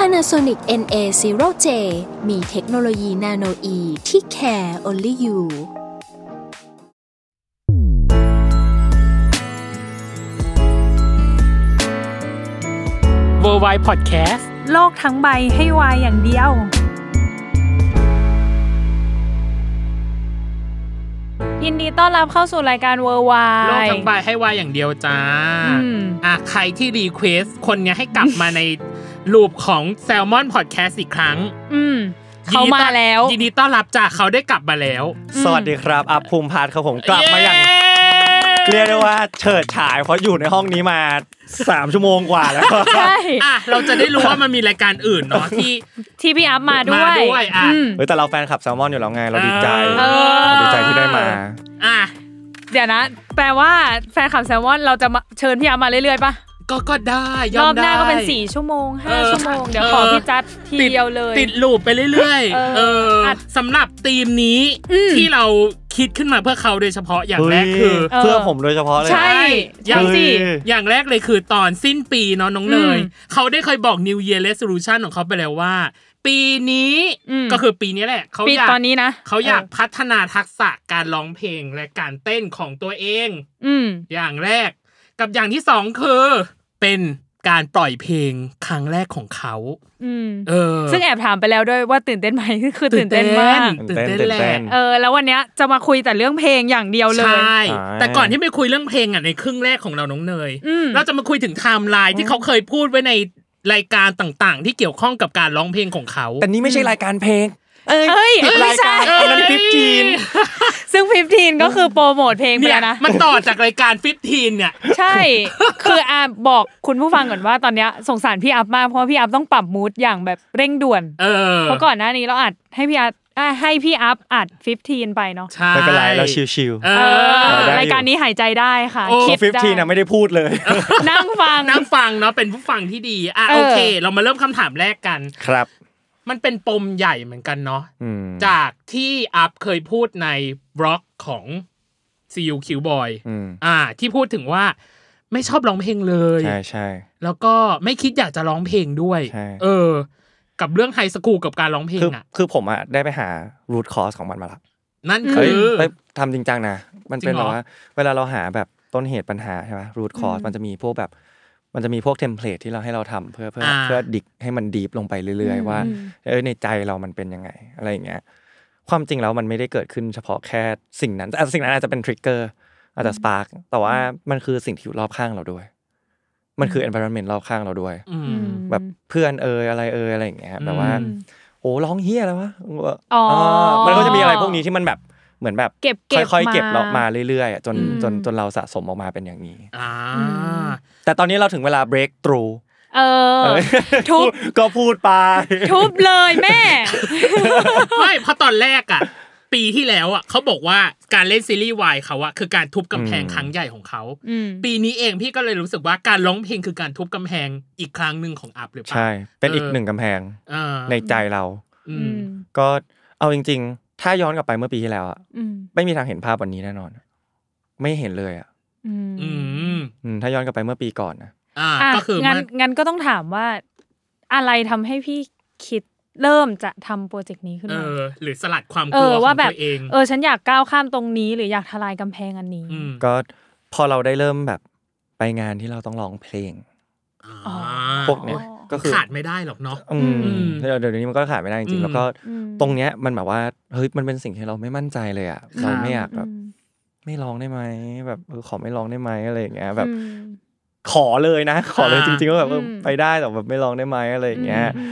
Panasonic NA0J มีเทคโนโลยีนาโนอีที่ care only you w o r l d w i d e Podcast โลกทั้งใบให้วายอย่างเดียว ยินดีต้อนรับเข้าสู่รายการเวอร์วาโลกยทั้งใบให้วายอย่างเดียวจ้า อืม อะใครที่ request คนเนี้ยให้กลับมาใน loop ของ Salmon Podcast อีกครั้ง อืมเขามาแล้วยินดีต้อนรับจ้าเขาได้กลับมาแล้ว สวัสดีครับอัพภูมิพัฒน์ครับผมกลับมาอย่างเรียกได้ว่าเฉิดฉายเพราะอยู่ในห้องนี้มาสามชั่วโมงกว่าแล้วใช่อะเราจะได้รู้ว่ามันมีรายการอื่นเนาะที่ที่พี่อัพมาด้วมายด้วยอะอืมเฮ้ยแต่เราแฟนคลับแซลมอนอยู่แล้วไงเราดีใจเออเราดีใจที่ได้มาอะเดี๋ยวนะ แปลว่าแฟนคลับแซลมอนเราจะมาเชิญพี่อัพมาเรื่อยๆป่ะ ก็ก็ได้ยรออมบได้หน้าก็เป็นสี่ชั่วโมงห้าเออชั่วโมง เดี๋ยวเออขอพี่จัดทีติดเดียวเลย ติดลูปไปเรื่อยๆเออเอออัดสำหรับธีมนี้อืม ที่เราคิดขึ้นมาเพื่อเขาโดยเฉพาะอย่างเฮ้ยแรกคือเออเพื่อผมโดยเฉพาะเลย ใช่ยัใช่งสิ เฮ้ย อย่างแรกเลยคือตอนสิ้นปีเนาะน้องเนย อืมเขาได้เคยบอก New Year Resolution ของเขาไปแล้วว่า ปีนี้อืม ก็คือปีนี้แหละ เขาคิดอยากตอนนี้นะเขาอยากพัฒนาทักษะการร้องเพลงและการเต้นของตัวเอง อืม อย่างแรก กับอย่างที่สองคือเป็นการปล่อยเพลงครั้งแรกของเขาอืมเออ ซึ่งแอบถามไปแล้วด้วยว่าตื่นเต้นไหมคือตื่นเต้นมากตื่นเต้นตื่นแหละเต้นเออ แล้ววันเนี้ยจะมาคุยแต่เรื่องเพลงอย่างเดียวเลยใช่อ่าแต่ก่อนที่ไปคุยเรื่องเพลงอะในครึ่งแรกของเราน้องเนยอืมเราจะมาคุยถึงไทม์ไลน์ที่เขาเคยพูดไว้ในรายการต่างๆ ที่เกี่ยวข้องกับการร้องเพลงของเขา แต่นี่ไม่ใช่รายการเพลง เอ้ยเอ้ยผิดไม่รายใช่การอันนั้นฟิฟทีนซึ่ง15ก็คือโปรโมทเพลงไปเนี่ยแล้วนะมันต่อจากรายการฟิฟทีนเนี่ย ใช่ คืออาบอกคุณผู้ฟังก่อนว่าตอนเนี้ยสงสารพี่อัพมากเพราะว่าพี่อัพต้องปรับมูดอย่างแบบเร่งด่วนเออเพราะก่อนหน้านี้เราอัดให้พี่อัพอะให้พี่อัพอัด 15 ไปเนาะใช่ไม่เป็นไรเราชิวเอเอออได้อยู่รายการนี้หายใจได้ค่ะโอ้คิดฟิฟได้ทีนะไม่ได้พูดเลย นั่งฟังนั่งฟังเนาะเป็นผู้ฟังที่ดีอะเออโอเค เรามาเริ่มคำถามแรกกันครับ มันเป็นปมใหญ่เหมือนกันเนาะอืมจากที่อัพเคยพูดในบล็อกของ CUQ Boy อืมอ่า ที่พูดถึงว่าไม่ชอบร้องเพลงเลย ใช่ใช่แล้วก็ไม่คิดอยากจะร้องเพลงด้วยใช่เออ กับเรื่องไฮสคูลกับการร้องเพลงคืออะ คือผมอะได้ไปหา root cause ของมันมาละนั่นเฮ้ยคือไปทำจริงจังนะ มันเป็นจริงเหรแบอบว่าเวลาเราหาแบบต้นเหตุปัญหาใช่ไหม root cause มันจะมีพวกแบบ มันจะมีพวก template ที่เราให้เราทำเพื่อเพื่ออ่าเพื่อ dig ให้มัน deep ลงไปเรื่อยๆ ว่าอืมเออในใจเรามันเป็นยังไงอะไรอย่างเงี้ยความจริงแล้วมันไม่ได้เกิดขึ้นเฉพาะแค่สิ่งนั้นแต่สิ่งนั้นอาจจะเป็น trigger อาจจะ spark แต่ว่ามันคือสิ่งที่อยู่รอบข้างเราด้วย มันคือ environment รอบข้างเราด้วยอืมแบบเพื่อนเอยอะไรเอยอะไรอย่างเงี้ยแบบว่าอืมโอ้ร้องเฮียอะไรวะอ๋ออ่ามันก็จะมีอะไรพวกนี้ที่มันแบบ เหมือนแบบเก็บเก็บค่อยๆเก็บมาเรามาเรื่อยๆอะจนอืมจนจนเราสะสมออกมาเป็นอย่างนี้อ่าแต่ตอนนี้เราถึงเวลา break through เออเอ้ยทุบก็พูดไป ทุบเลยแม่ไม่เพราะตอนแรกอะ ปีที่แล้วอะเขาบอกว่าการเล่นซีรีส์วายเขาอะคือการทุบกำแพงอืมครั้งใหญ่ของเขาอืมปีนี้เองพี่ก็เลยรู้สึกว่าการร้องเพลงคือการทุบกำแพงอีกครั้งหนึ่งของอัพหรือเปล่าใช่เป็นอีกเออหนึ่งกำแพงอ่าในใจเราอือืมมก็เอาจริง ๆ ถ้าย้อนกลับไปเมื่อปีที่แล้วอะอืมไม่มีทางเห็นภาพวันนี้แน่นอน ไม่เห็นเลยอะอืมอืมอืมถ้าย้อนกลับไปเมื่อปีก่อนนะอ่าอะก็คืองั้นมันงั้นก็ต้องถามว่าอะไรทำให้พี่คิดเริ่มจะทำโปรเจกต์นี้ขึ้นเอมาอหรือสลัดความเอกลัอวขอว่างแบบตัวเองเออ ฉันอยากก้าวข้ามตรงนี้ หรืออยากทลายกำแพงอันนี้มก็พอเราได้เริ่มแบบไปงานที่เราต้องร้องเพลงอ่าพวกเนี้ย ก็คือขาดไม่ได้หรอกเนาะอืมอืมเดี๋ยวเดี๋ยวนี้มันก็ขาดไม่ได้จอืริงมๆแล้วก็อืมตรงเนี้ยมันแบบว่าเฮ้ยมันเป็นสิ่งที่เราไม่มั่นใจเลยอะเราไม่อยากแบบอืมไม่ร้องได้ไหมแบบเออขอไม่ร้องได้ไหมอะไรอย่างเงี้ย แบบอืมขอเลยนะ ขอเลยอ่าจริงๆว่าแบบเอออืมไปได้แต่แบบไม่ร้องได้ไหมอะไรอย่างเงี้ยอืม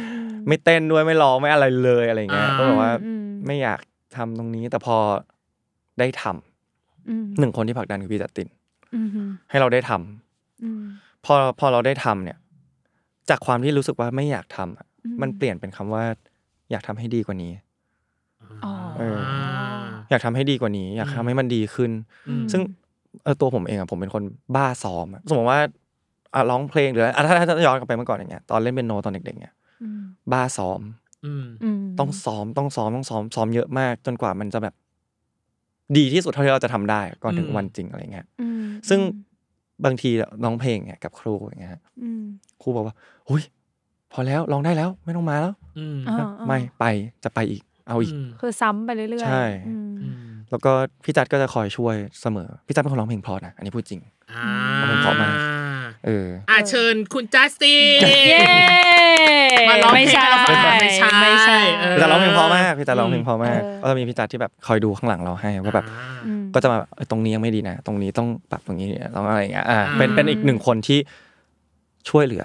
ไม่เต้นด้วยไม่ร้องไม่อะไรเลยอะไรอย่างเงี้ยอ่าก็แบบว่าอืมไม่อยากทำตรงนี้ แต่พอได้ทำอืมหนึ่งคนที่ผลักดันคือพี่จัดตินอืมให้เราได้ทำอืมพอพอเราได้ทำเนี่ย จากความที่รู้สึกว่าไม่อยากทำอะอืมมันเปลี่ยนเป็นคำว่า อยากทำให้ดีกว่านี้อ๋อเอออยากทำให้ดีกว่านี้อยากทำให้มันดีขึ้นอืมซึ่งเออตัวผมเองอะผมเป็นคนบ้าซ้อมอะสมมติว่าอะร้องเพลงหรืออะถ้าถ้าถ้าย้อนกลับไปเมื่อก่อนอย่างเงี้ยตอนเล่นเปียโนตอนเด็กๆเนี่ยอืมบ้าซ้อมอืมอืมต้องซ้อมต้องซ้อมต้องซ้อมซ้อมเยอะมาก จนกว่ามันจะแบบ ดีที่สุดเท่าที่เราจะทำได้ก่อนถึงอืมวันจริงอะไรเงี้ยอืมซึ่ง บางทีร้องเพลงเนี่ยกับครูอย่างเงี้ยอืมครูบอกว่าหุยพอแล้วร้องได้แล้วไม่ต้องมาแล้วอืมอ่าไม่ไปจะไปอีก เอาอีกมคือซ้ำไปเรื่อยๆใช่อืมอืมแล้วก็พี่จัดก็จะคอยช่วยเสมอ พี่จัดเป็นคนร้องเพลงเพราะนะอันนี้พูดจริงอ่ามันเพราะมาก เอออะเชิญคุณจัสตินเย้มาร้องเพลงไม่ใช่ให้เราฟังหน่อยไม่ใช่ไม่ใช่เออพี่จัดร้องเพลงเพราะมากพี่จัดร้องเพลงเพราะมากเออก็จะมีพี่จัดที่แบบคอยดูข้างหลังเราให้ว่าแบบอ่าอืมก็จะมาแบบเอ้ยตรงนี้ยังไม่ดีนะ ตรงนี้ต้องปรับตรงนี้ต้องอะไรอย่างเงี้ยอ่าอ่าเป็นเป็นอีกหนึ่งคนที่ช่วยเหลือ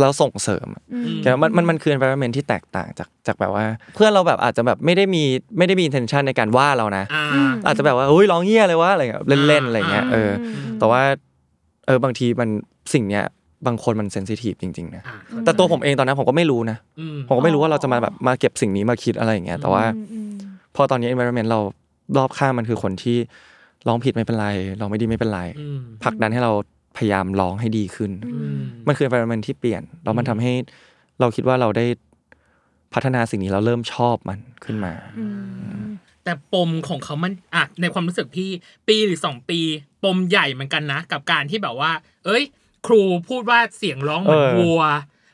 แล้วส่งเสริมอืมแต่มันมันมันคือ environment ที่แตกต่างจากจากแบบว่า เพื่อนเราแบบอาจจะแบบไม่ได้มีไม่ได้มี intention ในการว่าเรานะอ่าอาจจะแบบว่าเฮ้ยร้องเงี้ยเลยวะอะไรเงี้ยเล่นๆอะไรเงี้ยเอออมแต่ว่าเออบางทีมัน สิ่งเนี้ยบางคนมันเซนซิทีฟจริงๆนะอ่าแต่ตัวผมเองตอนนั้นผมก็ไม่รู้นะอืมผมก็ไม่รู้ว่าเราจะมาแบบมาเก็บสิ่งนี้มาคิดอะไรอย่างเงี้ย แต่ว่าอืมอืมพอตอนนี้ environment เรารอบข้างมันคือคนที่ร้องผิดไม่เป็นไรร้องไม่ดีไม่เป็นไรอืมผลักดันให้เราพยายามร้องให้ดีขึ้นอืมมันคือ environment ที่เปลี่ยนแล้วมันทำให้เราคิดว่าเราได้พัฒนาสิ่งนี้เราเริ่มชอบมันขึ้นมาอืมแต่ปมของเขามันอะในความรู้สึกพี่ปีหรือสองปี ปมใหญ่เหมือนกันนะ กับการที่แบบว่า เอ้ย ครูพูดว่าเสียงร้องเหมือนเออวัว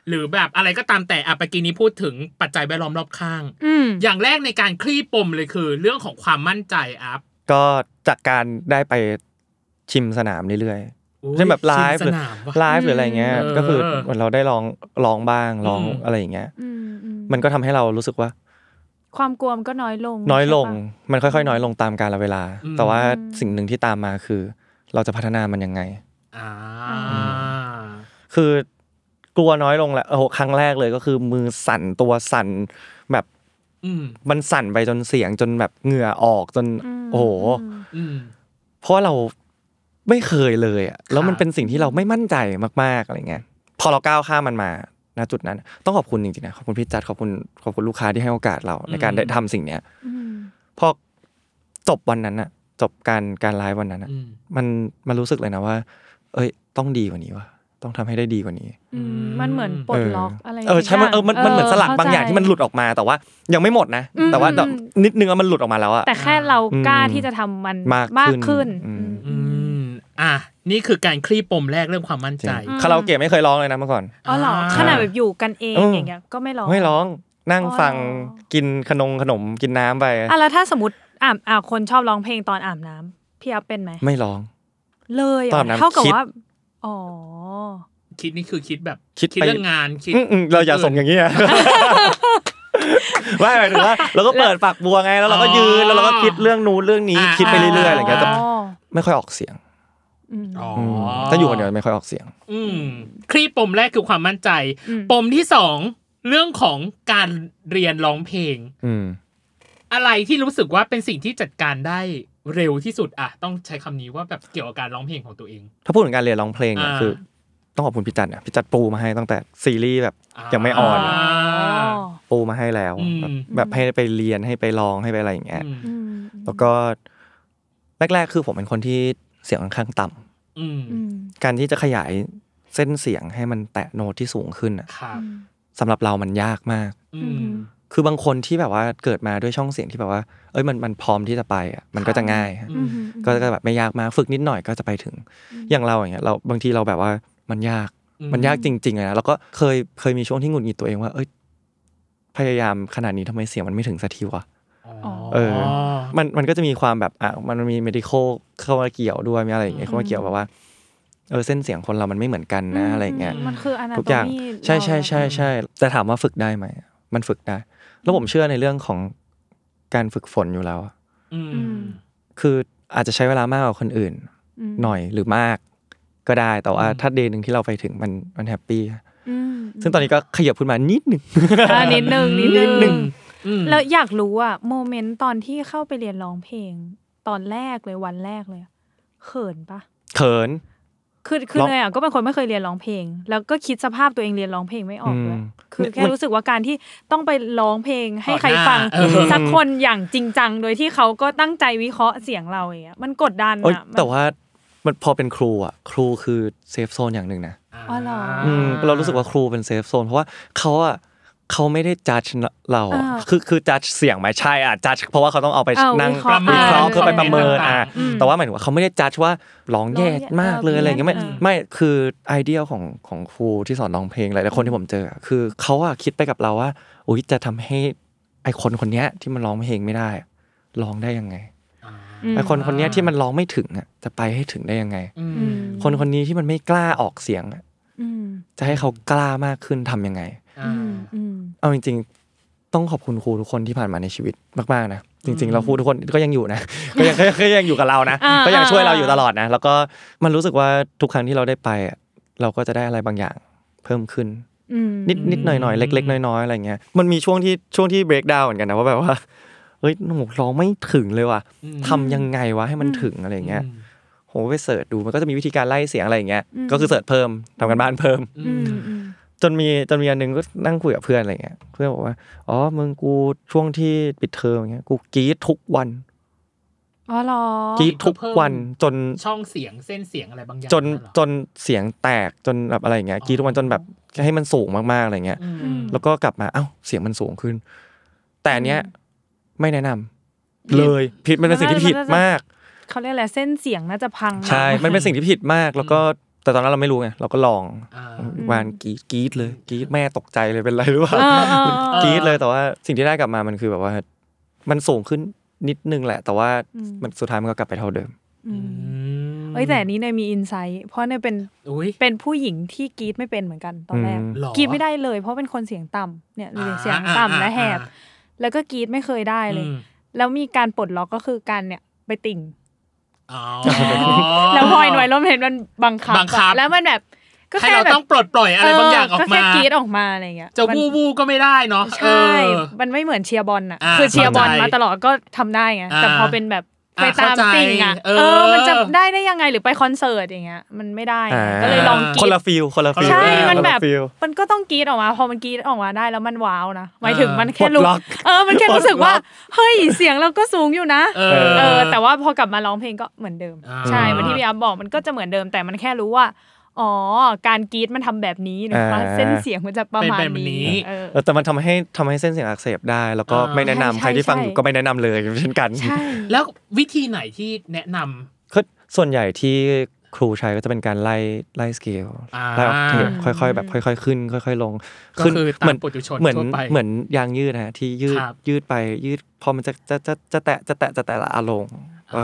หรือแบบอะไรก็ตามแต่อะปกี้นี้พูดถึงปัจจัยแวดล้อมรอบข้างอืมอย่างแรกในการคลี่ปมเลยคือ เรื่องของความมั่นใจอัพก็จากการได้ไปชิมสนามเรื่อยโอ้ยๆเช่นแบบไลฟ์ชิหมรือสนามว่ะไลฟ์หรืออะไรเงี้ยเออก็คือเหมือนเราได้ร้องร้องบ้างร้องอืมอะไรอย่างเงี้ยอืมอืมมันก็ทำให้เรารู้สึกว่า ความกลัวมันก็น้อยลง น้อยลงใช่ปะมันค่อยๆ น้อยลงตามกาลเวลาอืมแต่ว่าสิ่งหนึ่งที่ตามมาคือ เราจะพัฒนามันยังไงอ่า คือกลัวน้อยลงแหละโอ้โหครั้งแรกเลยก็คือมือสั่นตัวสั่นแบบอืมมันสั่นไปจนเสียงจนแบบเหงื่อออกจนมโอ้โหอืมอืมเพราะว่าเราไม่เคยเลยอะแล้วมันครับเป็นสิ่งที่เราไม่มั่นใจมาก ๆอะไรเงี้ยพอเราก้าวข้ามมันมาณจุดนั้น ต้องขอบคุณจริงๆนะขอบคุณพี่จัดขอบคุณขอบคุณลูกค้าที่ให้โอกาสเราในการได้ทำสิ่งเนี้ยอืมพอจบวันนั้นอะจบการการไลฟ์วันนั้นอะอืมมันมันรู้สึกเลยนะว่า เอ้ย ต้องดีกว่านี้ว่ะ ต้องทำให้ได้ดีกว่านี้อืมมันเหมือนปลดล็อกอะไรเออใช่มันเออมันมันเหมือนสลักข้ใจบางอย่างที่มันหลุดออกมาแต่ว่ายังไม่หมดนะอืมแต่ว่าอืมนิดนึงอะมันหลุดออกมาแล้วอะแต่แค่เรากล้าอืมที่จะทำมันมากมากขึ้ขึ้นนอืมอืมอะนี่คือการคลี่ปมแรกเรื่องความมั่นจริใจงคาราโอเกะไม่เคยร้องเลยนะเมื่อก่อนอ๋อเหรออ่าขนาดแบบอยู่กันเองเออออย่างเงี้ยก็ไม่ร้องไม่ร้องนั่งอ๋อฟังเหรอกินขนมขนมกินน้ำไปอะแล้วถ้าสมมติอ่าอ่าคนชอบร้องเพลงตอนอาบน้ำพี่อัพเป็นไหมไม่ร้อง เลยเหรตอนอาบน้ำเท่ากับคิดว่า อ๋อ คิดนี่คือคิดแบบคิดไปเรื่องงานคิดอืมอืมเราอย่าส่งอย่างนี้อะไม่หมายถึงว่าเราก็เปิดฝักบัวไงแล้วเราก็ยืนแล้วเราก็คิดเรื่องนู้นเรื่องนี้อ่าคิดไปเรื่อยๆอะไรอย่างเงี้ยแต่อ๋อไม่ค่อยออกเสียงอืมอ๋อมถ้าอยู่คนเดียวไม่ค่อยออกเสียง อืมคลี่ปมแรกคือความมั่นใจอืมปมที่สองเรื่องของการเรียนร้องเพลง อืมอะไรที่รู้สึกว่าเป็นสิ่งที่จัดการได้ เร็วที่สุดอะต้องใช้คำนี้ว่าแบบเกี่ยวกับการร้องเพลงของตัวเอง ถ้าพูดถึงการเรียนร้องเพลงเนี่ยอ่าคือ ต้องขอบคุณพี่จัดนะพี่จัดปูมาให้ตั้งแต่ซีรีส์แบบยังไม่ออนอ่าปูมาให้แล้วอืมแบบแบบให้ไปเรียนให้ไปร้องให้ไปอะไรอย่างเงี้ยอืมอืมแล้วก็แรกๆคือผมเป็นคนที่เสียงค่อนข้างต่ำอืมอืมการที่จะขยายเส้นเสียงให้มันแตะโน้ตที่สูงขึ้นอะครับสำหรับเรามันยากมากอืม คือบางคนที่แบบว่าเกิดมาด้วยช่องเสียงที่แบบว่า เอ้ยมันมันพร้อมที่จะไปอะมันก็จะง่ายฮะอืมก็ก็แบบไม่ยากมากฝึกนิดหน่อยก็จะไปถึง อย่างเราอย่างเงี้ยเราบางทีเราแบบว่ามันยากอืมมันยากจริงๆเลยนะแล้วก็เคยเคยมีช่วงที่หงุดหงิดตัวเองว่า เอ้ยพยายามขนาดนี้ทำไมเสียงมันไม่ถึงสักทีวะอ๋อเออ มันมันก็จะมีความแบบอะมันมี medical เข้ามาเกี่ยวด้วยมีอะไรอย่างเงี้ยเข้ามาเกี่ยวแบบว่าเออเส้นเสียงคนเรามันไม่เหมือนกันนะอะไรอย่างเงี้ยมันคืออนาทุกอย่างโตมีใช่ใช่ใช่ใช่แต่ถามว่าฝึกได้ไหม มันฝึกได้ แล้วผมเชื่อในเรื่องของการฝึกฝนอยู่แล้วอะอืมอืมคืออาจจะใช้เวลามากกว่าคนอื่นมหน่อยหรือมากก็ได้ แต่ว่าอืมถ้าเดย์หนึ่งที่เราไปถึงมันมัน happy อืมซึ่งตอนนี้ก็ขยับขึ้นมานิดหนึ่งอ่านิดนึงนิดนึงหนึ่งอืมแล้วอยากรู้อะ moment ตอนที่เข้าไปเรียนร้องเพลง ตอนแรกเลยวันแรกเลยอะเขินปะเขิน คือคือร้องเนยอะก็เป็นคนไม่เคยเรียนร้องเพลง แล้วก็คิดสภาพตัวเองเรียนร้องเพลงไม่ออกด้วยอืมคือแค่มันรู้สึกว่าการที่ต้องไปร้องเพลงให้ต่อใครหน้าฟังเออสักคนอย่างจริงจังโดยที่เขาก็ตั้งใจวิเคราะห์เสียงเราอย่างเงี้ยมันกดดันเอ้ยอะมันแต่ว่ามันพอเป็นครูอะครูคือ safe zone อย่างหนึ่งนะอ๋อเหรออืมเรารู้สึกว่าครูเป็น safe zone เพราะว่าเขาอะ เขาไม่ได้จัดเราอะอ่าคือคือจัดเสียงไหมใช่อะจัดเพราะว่าเขาต้องเอาไปเอานั่งวิเคราะห์วิเคราะห์อ่าเพื่อไปประเมินต่างๆอะอืมแต่ว่าหมายถึงว่าเขาไม่ได้จัดว่าร้องแย่ร้องแย่มากเลยอะไรอย่างเงี้ยไม่เออไม่คือไอเดียของของครูที่สอนร้องเพลงหลายๆคนที่ผมเจออะคือเขาอะคิดไปกับเราว่าอุ้ยจะทำให้ไอคนคนเนี้ยที่มันร้องเพลงไม่ได้อะร้องได้ยังไงมไอคนคนเนี้ยที่มันร้องไม่ถึงอะจะไปให้ถึงได้ยังไงอืมอืมคนคนนี้ที่มันไม่กล้าออกเสียงอะอืมจะให้เขากล้ามากขึ้นทำยังไงอ่าอืมอืม เอาจริง ๆ ต้องขอบคุณครูทุกคนที่ผ่านมาในชีวิตมากๆนะจริง ๆ เราครูทุกคนก็ยังอยู่นะก็ยังก็ยังก็ยังอยู่กับเรานะอ่าก็ยังช่วยเราอ่าอยู่ตลอดนะ แล้วก็มันรู้สึกว่าทุกครั้งที่เราได้ไปอะเราก็จะได้อะไรบางอย่างเพิ่มขึ้นอืมนิดนิดหน่อยหน่อยๆเล็ก ๆ น้อยๆอะไรเงี้ยมันมีช่วงที่ช่วงที่ break down เหมือนกันนะว่าแบบว่าเฮ้ยหนูร้องไม่ถึงเลยว่ะอืมทำยังไงวะให้มันถึงอะไรเงี้ยอืมผมก็ไป search ดูมันก็จะมีวิธีการไล่เสียงอะไรอย่างเงี้ยก็คือ search เพิ่มทำการบ้านเพิ่มอืมอืม จนมีจนมีอันหนึงก็นั่งคุยกับเพื่อนอะไรเงี้ยเพื่อนบอกว่าอ๋อมึงกูช่วงที่ปิดเทอมอย่างเงี้ยกูกรี๊ดทุกวันอ๋อเหรอกรี๊ดทุกวันจนช่องเสียงเส้นเสียงอะไรบางอย่างจนนั่นเหรอจนเสียงแตกจนแบบอะไรอย่างเงี้ยกรี๊ดทุกวันจนแบบให้มันสูงมากๆอะไรเงี้ยอืมอืมแล้วก็กลับมาเอ้าเสียงมันสูงขึ้น แต่อันเนี้ยไม่แนะนำเลยผิดมันเป็นสิ่งที่ผิดมากเขาเรียกอะไรเส้นเสียงน่าจะพังใช่ มันเป็นสิ่งที่ผิดมากแล้วก็ แต่ตอนนั้นเราไม่รู้ไงเราก็ลองอ่าวานกรีดกรีดเลยกรีดแม่ตกใจเลยเป็นไรหรือเปล่าเออเออเออกรี๊ดเลยแต่ว่าสิ่งที่ได้กลับมามันคือแบบว่า มันสูงขึ้นนิดนึงแหละ แต่ว่ามันสุดท้ายมันก็กลับไปเท่าเดิมอืมอืมเอ้ยแต่อันนี้เนยมีอินไซต์เพราะเนยเป็นอุ้ยเป็นผู้หญิงที่กรีดไม่เป็นเหมือนกันตอนแรกอืมหรอกรีดไม่ได้เลย เพราะเป็นคนเสียงต่ำเนี่ยดูดิอ่าเสียงต่ำและแหบอ่าแล้วก็กรีดไม่เคยได้เลยอืมแล้วมีการปลดล็อกก็คือการเนี่ยไปติ่งอ๋อ แล้วพอหน่วยร่มเห็นมันบังคับบังคับอะแล้วมันแบบก็ให้แค่เราแบบต้องปลดปล่อยอะไรบางอย่างออกก็มาแค่กรีดออกมาอะไรเงี้ยจะมันวูวูก็ไม่ได้เนาะใช่เออมันไม่เหมือนเชียร์บอลอะอ่าคือเชียร์บอลเข้าใจมาตลอดก็ทำได้ไงอ่าแต่พอเป็นแบบ ไปอ่าตามเข้าใจติ่งอะเออเออ มันจะได้ได้ยังไงหรือไปคอนเสิร์ตอย่างเงี้ยมันไม่ได้ไงอ่าก็เลยลองกรีคนดละฟิลคนละฟิลใช่คมันละแบบฟิลมันก็ต้องกรีดออกมา พอมันกรีดออกมาได้แล้วมันว้าวนะหมายถึงอ่ามัมันแค่รู้ปลดล็อกเออมันแค่รู้สึกว่าปลดล็อกเฮ้ยเสียงเราก็สูงอยู่นะเออเออแต่ว่าพอกลับมาร้องเพลงก็เหมือนเดิมอ่าใช่เหมือนที่พี่อัพบอกมันก็จะเหมือนเดิมแต่มันแค่รู้ว่า อ๋อ การกรีดมันทำแบบนี้หรือว่าอ่าเส้นเสียงมันจะประมาณเป็นแบบนี้นี้เออเออแต่มันทำให้ทำให้เส้นเสียงอักเสบได้ แล้วก็อ่าไม่แนะนำใช่ใครที่ฟังอยู่ใช่ก็ไม่แนะนำเลยเช่นกันใช่แล้ววิธีไหนที่แนะนำก็ส่วนใหญ่ที่ครูใช้ก็จะเป็นการไล่ไล่สเกลอ่าไล่ออกเทปค่อยๆ แบบค่อย ๆ ขึ้น ค่อย ๆ ลงก็ขึ้นคือตามเหมือนปุถุชนเหมือนทั่วไปเหมือนยางยืดนะฮะที่ยืดครับยืดไปยืดพอมันจะจะจะจะแตะจะแตะจะแตะละอาลง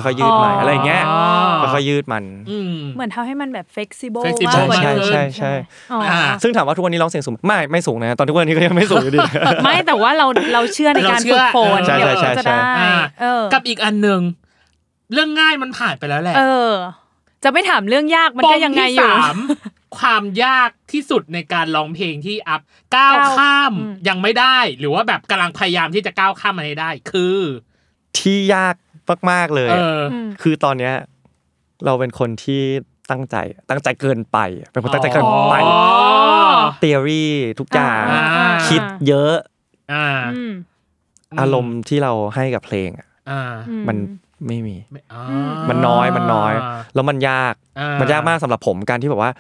ค่อยๆยืดใหม่อะไรอย่างเงี้ยอ๋อค่อยๆยืดมันอืมเหมือนทำให้มันแบบ flexible flexible มากกว่าใช่เดิมใช่ใช่อ๋อออ่าซึ่งถามว่าทุกวันนี้ร้องเสียงสูงไม่ไม่สูงนะตอนทุกวันนี้ก็ยังไม่สูงอยู่ดีไม่แต่ว่าเราเราเชื่อในการเราเชื่ฝึอกฝนใช่เดี๋ยวใช่จะใช่ได้อ่าเออกับอีกอันหนึ่งเรื่องง่ายมันผ่านไปแล้วแหละเออ จะไม่ถามเรื่องยากมันก็ยังไงอยู่ปมที่สามความยากที่สุดในการร้องเพลงที่อัพก้าวก้าวข้ามอืมยังไม่ได้ หรือว่าแบบกำลังพยายามที่จะก้าวข้ามมันให้ได้ คือ ที่ยาก มากๆเลยเออะออืมคือตอนเนี้ยเราเป็นคนที่ตั้งใจตั้งใจเกินไป เป็นคนตั้งใจเกินไปอ๋อเทอรี่ทุกอย่างอ่าอ่าคิดเยอะอ่าอืมอารมณ์ที่เราให้กับเพลงอะอ่าอืมันไม่มีไม่อ่ามันน้อยมันน้อย แล้วมันยากอ่ามัมันยากมากสำหรับผมการที่แบบว่า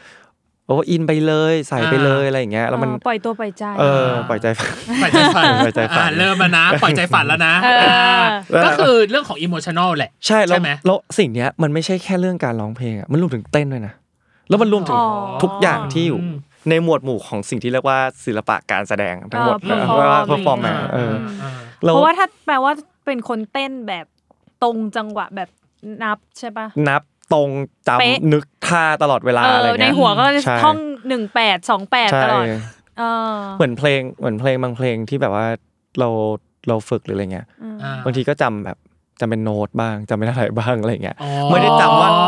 โอ้อินไปเลยใส่ไปเลยอะไรอย่างเงี้ยแล้วมันเออปล่อยตัวปล่อยใจเออปล่อยใจฝันปล่อยใจฝันปล่อยใจฝันอ่าเริ่มมานะปล่อยใจฝันแล้วนะเอออ่าก็คือเรื่องของอิโมชันอลแหละใช่แล้วใช่ไหมแล้วสิ่งเนี้ยมันไม่ใช่แค่เรื่องการร้องเพลงอะมันรวมถึงเต้นด้วยนะแล้วมันรวมถึงอ๋อทุกอย่างที่อยู่อืมในหมวดหมู่ของสิ่งที่เรียกว่าศิลปะการแสดงทั้งหมดเออนะ perform ว่าเพอร์ฟอร์มเอออ่าแล้วเพราะว่าถ้าแปลว่าเป็นคนเต้นแบบตรงจังหวะแบบนับใช่ปะนับ ตรงจเป๊ะำนึกท่าตลอดเวลาเออะไรอเงี้ยในหัวก็จะใช่ท่องหนึ่งแปดสองแปดใช่ตลอดเออเหมือนเพลงเหมือนเพลงบางเพลงที่แบบว่าเราเราฝึกหรืออะไรเงี้ยอ่าบางทีก็จำแบบจำเป็นโน้ตบ้างจำไม่ได้อะไรบ้างอะไรเงี้ยอ๋อไม่ได้จำว่าอ๋อ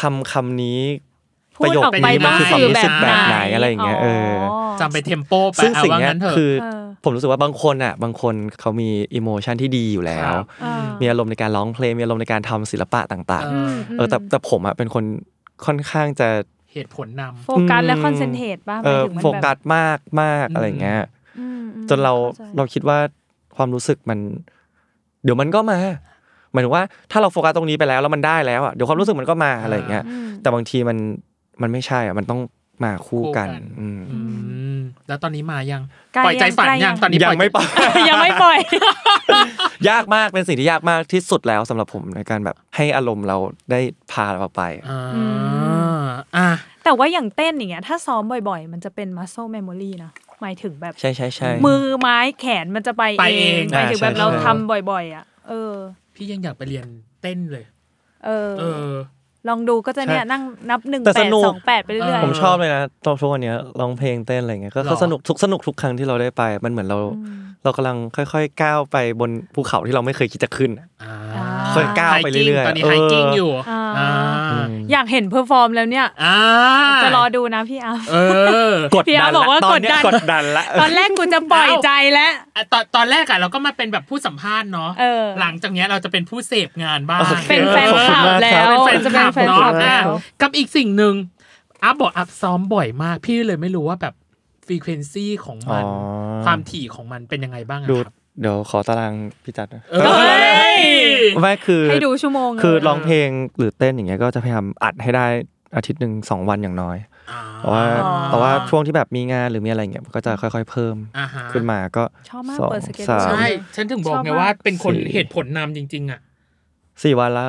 คำคำนี้พูดประโยคออกไปนี้มันคือความรู้สึกต้แบองบสื่อไหนอะไรอย่างเงี้ยเออ จำไปเทมโปไปซึ่งเอาสิ่งว่าเนี้ยงั้นเถอะคือเออผมรู้สึกว่าบางคนอะบางคนเขามีอิโมชันที่ดีอยู่แล้วครับเออมีอารมณ์ในการร้องเพลงมีอารมณ์ในการทำศิลปะต่างเอๆอเออแต่แต่ผมอะเป็นคนค่อนข้างจะเหตุผลนำโฟกัสและอืมคอนเซนเทรตป่ะหเอมายอถึงมันโฟแบบกัสมากมากอืมอะไรเงี้ยอืมอืมจนเราข้ใจเราคิดว่าความรู้สึกมัน เดี๋ยวมันก็มาหมายถึงว่าถ้าเราโฟกัสตรงนี้ไปแล้วแล้วมันได้แล้วอะเดี๋ยวความรู้สึกมันก็มาอะไรเงี้ยอืมแต่บางทีมันมันไม่ใช่อะมันต้อง มาคู่กันคู่กันอืมอืมแล้วตอนนี้มายังใกล้ปล่อยใจฝันยังใกล้ยัยังงตอนนี้ยังไม่ปล่อยปล่อยยังไม่ปล่อย ยากมากเป็นสิ่งที่ยากมากที่สุดแล้วสำหรับผมในการแบบให้อารมณ์เราได้พาเราไปอ่าอือะแต่ว่าอย่างเต้นอย่างเงี้ยถ้าซ้อมบ่อย ๆ มันจะเป็น muscle memory นะหมายถึงแบบใช่ใช่ใช่มือไม้แขนมันจะไปไปเอเองงหมายถึงแบบอ่าใช่เราใช่ทำบ่อย ๆ อะ เออ พี่ยังอยากไปเรียนเต้นเลย เออเออ ลองดูก็จะเนี่ยนั่งนับหนึ่งแต่แปดสนุกสองแปดไปเรื่อยเออผมชอบเลยนะตอนทุกวันเนี้ยร้องเพลงเต้นอะไรเงี้ยก็หรอก็สนุกทุกสนุกทุกครั้งที่เราได้ไป มันเหมือนเรา เรากำลังค่อยๆก้าวไปบนภูเขาที่เราไม่เคยคิดจะขึ้นอะอ่าค่อยก้าวไปเรื่อยๆตอนนี้เออ hiking อยู่อ่าอ่าอยากเห็น perform แล้วเนี่ยอ่าจะรอดูนะพี่อาร์มเออกดพี่ดัอาร์นตบอกว่าละตอนเนี้ยกกดดดัดันนละตอนแรกกูจะปล่อยใจแล้วอะตอนตอนแรกอะเราก็มาเป็นแบบผู้สัมภาษณ์เนาะเออหลังจากเนี้ยเราจะเป็นผู้เสพงานบ้างเป็นแฟนคลับแล้วเป็นแฟนจะคเป็นลับแฟนเนาะคลับอะแล้ว กับอีกสิ่งหนึ่งอัพบอกอัพซ้อมบ่อยมาก พี่เลยไม่รู้ว่าแบบฟรีเควนซีของมันอ๋อความถี่ของมันเป็นยังไงบ้างอะดูครับ เดี๋ยวขอตารางพี่จัดนะเออเฮ้ยไม่คือให้ดูชั่วโมง คือเลยร้องเพลงหรือเต้นอย่างเงี้ยก็จะพยายามอัดให้ได้อาทิตย์หนึ่งสองวันอย่างน้อยอ่าแต่ว่าแต่ว่าช่วงที่แบบมีงานหรือมีอะไรเงี้ยมันก็จะค่อย ๆ เพิ่มอ่าฮะขึ้นมาก็ชอบมากสองเปิดสเก็ตสามใช่ฉันถึงบอกชอบไงมากว่าเป็นคนสี่เหตุผลนำจริง ๆอะ สี่วันละ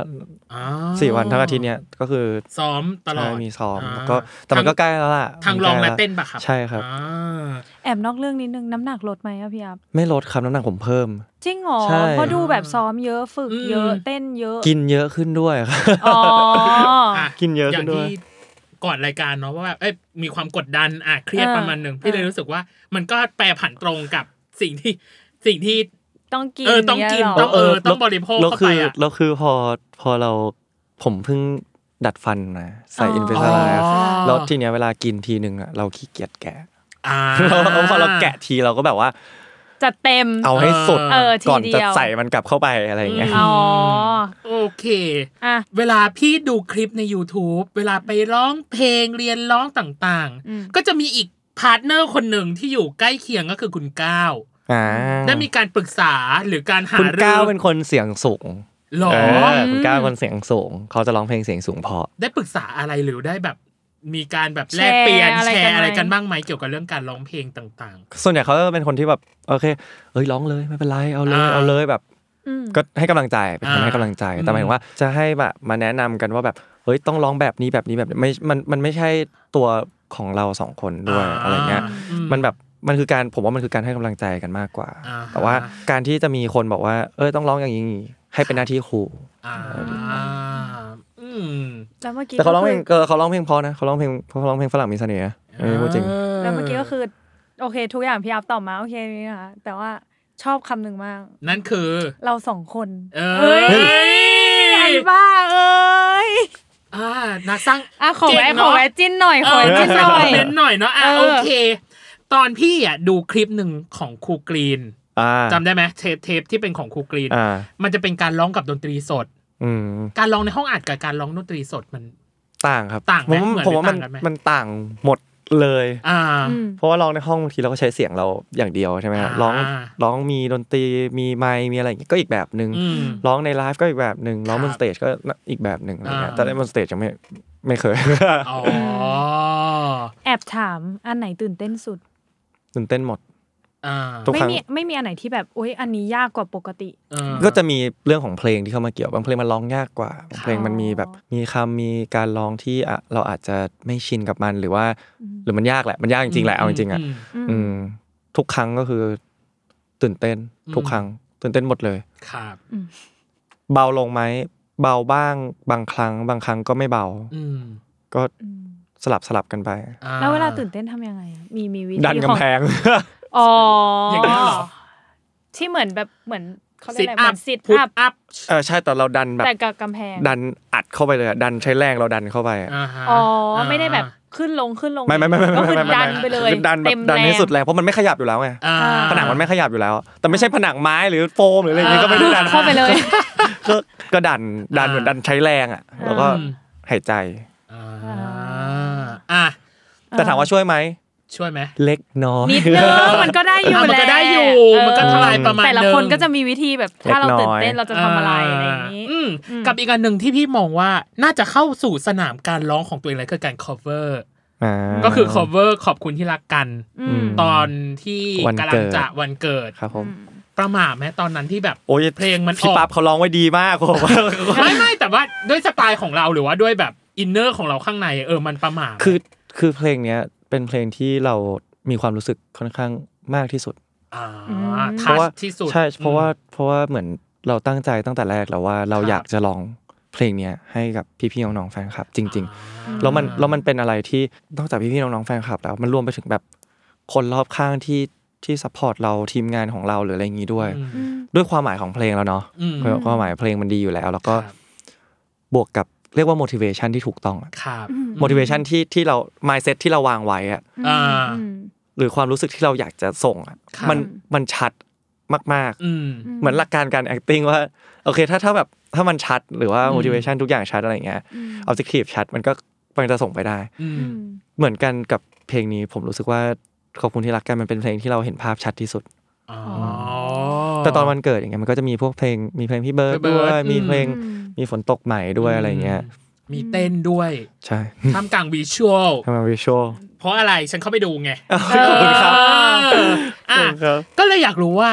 อ่าสี่วันทั้งอาทิตย์เนี้ยก็คือซ้อมตลอดใช่มีซ้อมาแล้วก็แต่มันก็ใกล้แล้วล่ะทางมันลองใกและแวเต้นปะครับใช่ครับอ่าแอบนอกเรื่องนิดนึงน้ำหนักลดไหมอะพี่อาร์ไม่ลดครับน้ำหนักผมเพิ่ม จริงเหรอใช่เพราะดูแบบซ้อมเยอะฝึกเยอะอืมเต้นเยอะ กินเยอะขึ้นด้วยครับอ๋ออะกินเยอะอขึ้ย่างนด้วยที่ก่อนรายการเนาะว่าแบบเอ้ยมีความกดดันอะเครียดอ่าประมาณหนึ่งพี่เลยอ่ารู้รู้สึกว่า มันก็แปรผันตรงกับสิ่งที่สิ่งที่ ต้องกินเออต้องกินเยหรต้องเออต้องบริโภคแล้วเข้าคืไปออะแล้วคือพอพอเราผมเพิ่งดัดฟันนะใส่อ๋ออิอินเวสไลอ๋อแล้วทีเนี้ยเวลากินทีหนึ่งอะเราขี้เกียจแกะอ่าแล้วพอเราแกะทีเราก็แบบว่าจัดเต็มเอาให้สุดเออก่อนทีเดี๋ยวจะใส่มันกลับเข้าไปอะไรอย่างเงี้ยอ๋อโอเคอะเวลาพี่ดูคลิปใน YouTube เวลาไปร้องเพลงเรียนร้องต่างอืมๆก็จะมีอีก partner คนหนึ่งที่อยู่ใกล้เคียงก็คือคุณก้าวอ่า ได้มีการปรึกษาหรือการหารือคุณก้าวเป็นคนเสียงสูงหรอเออคุณก้าวเป็นคนเสียงสูง เขาจะร้องเพลงเสียงสูงเพอ ได้ปรึกษาอะไรหรือได้แบบ มีการแบบแชร์แลกเปลี่ยนอะไรแชกันร์อะไรไหมกันบ้างไหมเกี่ยวกับเรื่องการร้องเพลงต่างส่วนใหญ่เขาจะเป็นคนที่แบบโอเค เอ้ยร้องเลยไม่เป็นไรเอาเลยอ่าเอาเลยแบบอืมก็ให้กำลังใจเป็นคนอ่าให้กำลังใจอืมแต่หมายถึงว่าจะให้แบบมาแนะนำกันว่าแบบเฮ้ยต้องร้องแบบนี้แบบนี้แบบนี้ไม่มันมันไม่ใช่ตัวของเราสองคนๆด้วยาอะไรเงี้ยอืมันแบบ มันคือการผมว่ามันคือการให้กำลังใจกันมากกว่าอ่า แต่ว่าการที่จะมีคนบอกว่า เอ้ยต้องร้องอย่างนี้ให้เป็นหน้าที่ครูอ่าอืมแล้วเมื่อกี้แต่เขาร้องเพลงก็คืเออเขาร้องเพลงเพอนะเขาร้องเพลงเขาร้องเพลงฝรั่งมีเสน่ห์นะเออพูดจริงแล้วเมื่อกี้ก็คือโอเค ทุกอย่างพี่อัพตอบมาโอเคนี่นะคะแต่ว่าชอบคำหนึ่งมาก นั่นคือ เราสองคน เอเอ้ยยไอ้บ้าเอ้ยอ่านักสร้างอะขอแวะเก่งขเนออะแวะจิ้นหน่อยขอแวะจิ้นหน่อยเน้นหน่อยเนาะอะเออโอเค ตอนพี่อะดูคลิปหนึ่งของครูกรีนอ่าจำได้ไหมเทปเทปที่เป็นของครูกรีนอ่ามันจะเป็นการร้องกับดนตรีสดอืมการร้องในห้องอัดกับการร้องดนตรีสดมันต่างครับ ต่างไหมผมเหมือนผมว่ามันหรือต่างกันไหมมันต่างหมดเลยอ่าอืมเพราะว่าร้องในห้องบางทีเราก็ใช้เสียงเราอย่างเดียวใช่ไหมฮะอ่าร้องร้องมีดนตรีมีไมค์มีอะไรอย่างเงี้ยก็อีกแบบหนึ่งอืมร้องในไลฟ์ก็อีกแบบหนึ่งร้องบน stage ก็อีกแบบหนึ่งอะไรเงี้ยอ่าแต่ในบน stage ยังไม่ไม่เคยอ๋อแอบถามอันไหนตื่นเต้นสุด ตื่นเต้นหมดอ่าทุกไม่ครั้งมีไม่มีอันไหนที่แบบโอ๊ยอันนี้ยากกว่าปกติเออก็จะมีเรื่องของเพลงที่เข้ามาเกี่ยวบางเพลงมันร้องยากกว่าบางเพลงมันมีแบบมีคำมีการร้องที่อะเราอาจจะไม่ชินกับมันหรือว่า หรือมันยากแหละมันยากจริงๆแหละเอาจริงๆอะมอืมอืมทุกครั้งก็คือ ตื่นเต้นอืมทุกครั้ง ตื่นเต้นหมดเลยครับเบาลงไหมเบาบ้าง บางครั้ง บางครั้งก็ไม่เบาอืมก็อืม สลับสลับกันไปอ่แล้วเวลาตื่นเต้นทำยังไงอะมีมีวิธีดันของกำแพงอ๋อออย่างนี้เหรอที่เหมือนแบบเหมือนเขาเรียซิกทอะไรเหอัมืพอนซิทพุทอัพอัพเออใช่แต่เราดันแบบแต่กับกำแพงดันอัดเข้าไปเลยอะดันใช้แรงเราดันเข้าไปอะอ่าฮะอ๋อไม่ได้แบบขึ้นลงขึ้นลงไม่ไม่ไม่ไม่ก็ไม่คือไม่ไม่ดันไปเลยคือดันแบเต็บมดันให้แรงสุดแรงเพราะมันไม่ขยับอยู่แล้วไงอ่าผนังมันไม่ขยับอยู่แล้ว แต่ไม่ใช่ผนังไม้หรือโฟมหรืออะไรอย่างงี้ก็ไม่ได้ดันเข้าไปเลยก็ก็ดันดันเหมือนดันใช้แรงอะแล้วก็อืมหายใจ อ่าอะแต่ถามว่าช่วยไหมช่วยไหมเล็กน้อยนิดนึงมันก็ได้อยู่อะมันก็แหละได้อยู่เออมันก็ทลายประมาณแต่ละหนึ่งคนก็จะมีวิธีแบบถ้าเราเล็กน้ตื่นอยเต้นเราจะทำอะไรอะไรอย่างนี้อืมกับอีกอันหนึ่งที่พี่มองว่าน่าจะเข้าสู่สนามการร้องของตัวเองเลยคือการ cover อ่าก็คือ cover ขอบคุณที่รักกันอืมตอนที่วันกำลัเกิงดจะวันเกิดครับผมประมาทไหมตอนนั้นที่แบบโอ้ยเพลงมันอพี่อกปั๊บเขาร้องไว้ดีมากผมว่าไม่ไม่แต่ว่าด้วยสไตล์ของเราหรือว่าด้วยแบบ อินเนอร์ของเราข้างในเออมันประมาทไหมคือคือเพลงเนี้ยเป็นเพลงที่เรามีความรู้สึกค่อนข้างมากที่สุดอ่าเพทัราะชว่าที่สุดใช่เพราะว่าเพราะว่าเหมือนเราตั้งใจตั้งแต่แรกแล้วว่าเราครับอยากจะลองเพลงเนี้ยให้กับพี่ๆน้องๆแฟนคลับ จริง ๆ แล้วมันแล้วมันเป็นอะไรที่นอกจากพี่ๆน้องๆแฟนคลับ แล้วมันรวมไปถึงแบบคนรอบข้างที่ที่ support เราทีมงานของเราหรืออะไรอย่างงี้ด้วยอืมด้วยความหมายของเพลงแล้วเนาะอืมความหมายเพลงมันดีอยู่แล้ว แล้วก็ครับบวกกับ เรียกว่า motivation ที่ถูกต้องอะ ครับ motivation ที่ที่เรา mindset ที่เราวางไว้อะอ่า หรือความรู้สึกที่เราอยากจะส่งอะครับ มันมันชัดมากอืม ๆ เหมือนหลักการการ acting ว่าโอเคถ้าถ้าแบบถ้ามันชัดหรือว่า อืม motivation ทุกอย่างชัดอะไรเงี้ย objective ชัดมันก็มันจะส่งไปได้ อืม เหมือนกันกับเพลงนี้ผมรู้สึกว่าขอบคุณที่รักกันมันเป็นเพลงที่เราเห็นภาพชัดที่สุด อ๋อ แต่ตอนวันเกิดอย่างเงี้ยมันก็จะมีพวกเพลงมีเพลงพี่เบิร์ดพี่เบิร์ดด้วยมีอืมเพลงมีฝนตกไหมด้วยอะไรเงี้ยมีเต้นด้วยใช่ท่ามกลาง visual ทำมา visual เพราะอะไรฉันเข้าไปดูไงขอบคุณครับเอออะขอบคุณครับก็เลยอยากรู้ว่า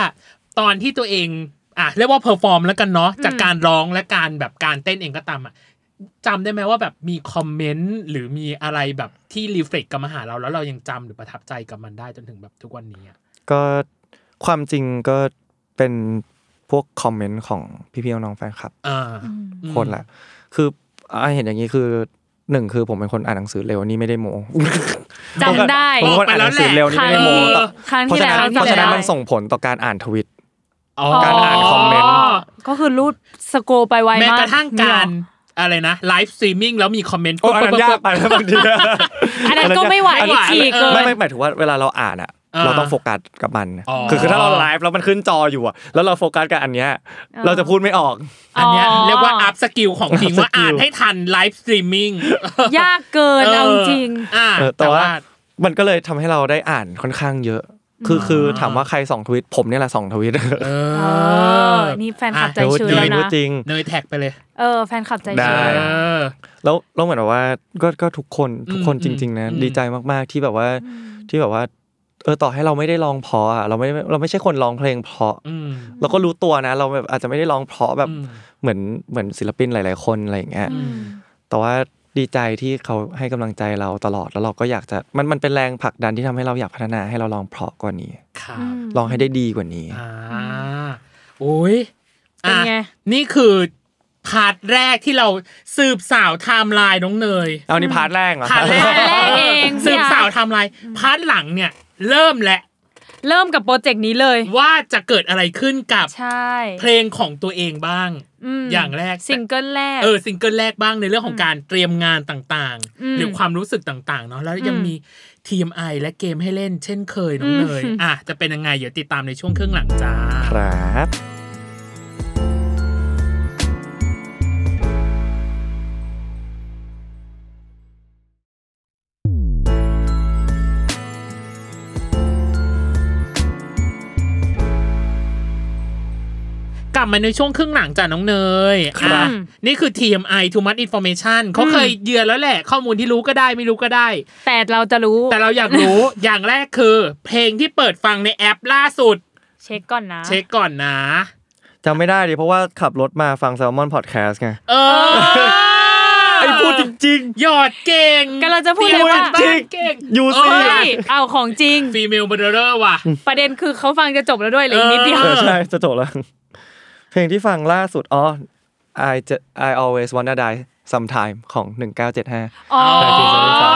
ตอนที่ตัวเองอะเรียกว่า perform แล้วกันเนาะจากการร้องและการแบบการเต้นเองก็ตามอะจำได้ไหมว่าแบบมีคอมเมนต์หรือมีอะไรแบบที่รีเฟล็กกลับมาหาเราแล้วเรายังจำหรือประทับใจกับมันได้จนถึงแบบทุกวันนี้อะก็ความจริงก็ เป็นพวกคอมเมนต์ของพี่ๆน้องๆแฟนคลับอ่าคนละคืออ่าเห็นอย่างนี้คือหนึ่งคือผมเป็นคนอ่านหนังสือเร็วนี่ไม่ได้โมจำได้ผมเป็นคนอ่านหนังสือเร็วนี่ไม่ได้โมครั้งเพราะที่ฉะแล้วนั้นเพราะฉะนั้นจำได้มันส่งผลต่อการอ่านทวิตอ๋อการอ่านคอมเมนต์ก็คือรูดสโกไปไวแม้มากกระทั่งการอะไรนะไลฟ์สตรีมมิ่งแล้วมีคอมเมนต์โอ้อันนั้นยากไปนะบางทีอันนั้นก็ไม่ไหวอันนั้นฉีกเกิไม่นไม่หมายถึงว่าเวลาเราอ่านอะอ่า เราต้องโฟกัสกับมันอ๋อคือคือถ้าเราไลฟ์แล้วมันขึ้นจออยู่อะแล้วเราโฟกัสกับอันเนี้ยอ่าเราจะพูดไม่ออก อันเนี้ยอ๋อเรียกว่าอัพสกิลของจริง up ว่า skill อ่านให้ทันไลฟ์สตรีมมิ่งยากเกินเอาจริงอ่าเออแต่แต่ว่าว่ามันก็เลยทำให้เราได้อ่านค่อนข้างเยอะ คือคือถามว่าใครส่องทวิตผมเนี่ยแหละส่องทวิตเอเออนี่แฟนคลับใจพูดชื้นจริแล้งวพูดนะจริงเนยแท็กไปเลย เออแฟนคลับใจได้ชื้นเออแล้วแล้วเหมือนแบบว่าก็ก็ทุกคนทุกคนอืมจริง ๆ นะอืมดีใจมากๆที่แบบว่าที่แบบว่า เออต่อให้เราไม่ได้ร้องเพราะอะเราไม่เราไม่ใช่คนร้องเพลงเพราะอืมเราก็รู้ตัวนะ เราแบบอาจจะไม่ได้ร้องเพราะแบบอืมเหมือนเหมือนศิลปินหลาย ๆ คนอะไรอย่างเงี้ยอืมแต่ว่าดีใจที่เขาให้กำลังใจเราตลอดแล้วเราก็อยากจะมันมันเป็นแรงผลักดันที่ทำให้เราอยากพัฒนาให้เราลองเพราะกว่านี้ครับลองให้ได้ดีกว่านี้อ่าโอ้ยเป็นไงอะนี่คือ part แรกที่เราสืบสาวไทม์ไลน์น้องเนยเอานี่ part แรกเหรอ part แรก part แรกเองสืบพี่อาร์ตสาว timeline part หลังเนี่ย เริ่มแหละเริ่มกับ project นี้เลย ว่าจะเกิดอะไรขึ้นกับใช่เพลงของตัวเองบ้างอย่างแรกซิงเกิลแรกเออซิงเกิลแรกบ้างในเรื่องของการเตรียมงานต่างอืมๆหรือความรู้สึกต่างๆเนาะแล้วยังอืมมี TMI และเกมให้เล่นเช่นเคยน้องเนยอืมอะจะเป็นยังไงเดี๋ยวติดตามในช่วงครึ่งหลังจ้าครับ กลับมาในช่วงครึ่งหลังจ้ะน้องเนยครับอะนี่คือ TMI Too Much Information เขาเคยเยือนแล้วแหละ ข้อมูลที่รู้ก็ได้ไม่รู้ก็ได้ แต่เราจะรู้ แต่เราอยากรู้อย่างแรกคือ เพลงที่เปิดฟังในแอปล่าสุด เช็คก่อนนะ เช็คก่อนนะจำไม่ได้ดิเพราะว่าขับรถมาฟัง s ซ l m o n Podcast ไงเออไอ้พูดจริงหยอดเก่งก็เราจะพูดเตรียมเลยว่ากันบ้านเก่งยูเอซี่อใช่เอาของจริงฟีเมลเบอร์เรอร์ว่ะ ประเด็นคือเขาฟังจะจบแล้วด้วยเหลยนิดเดียวเอเอออใช่จะจบแล้วเพ ลงที่ฟังล่าสุดอ๋อ I จะ I always wanna die sometimes ของ 1975อ๋อแต่ที่จะได้ฟัง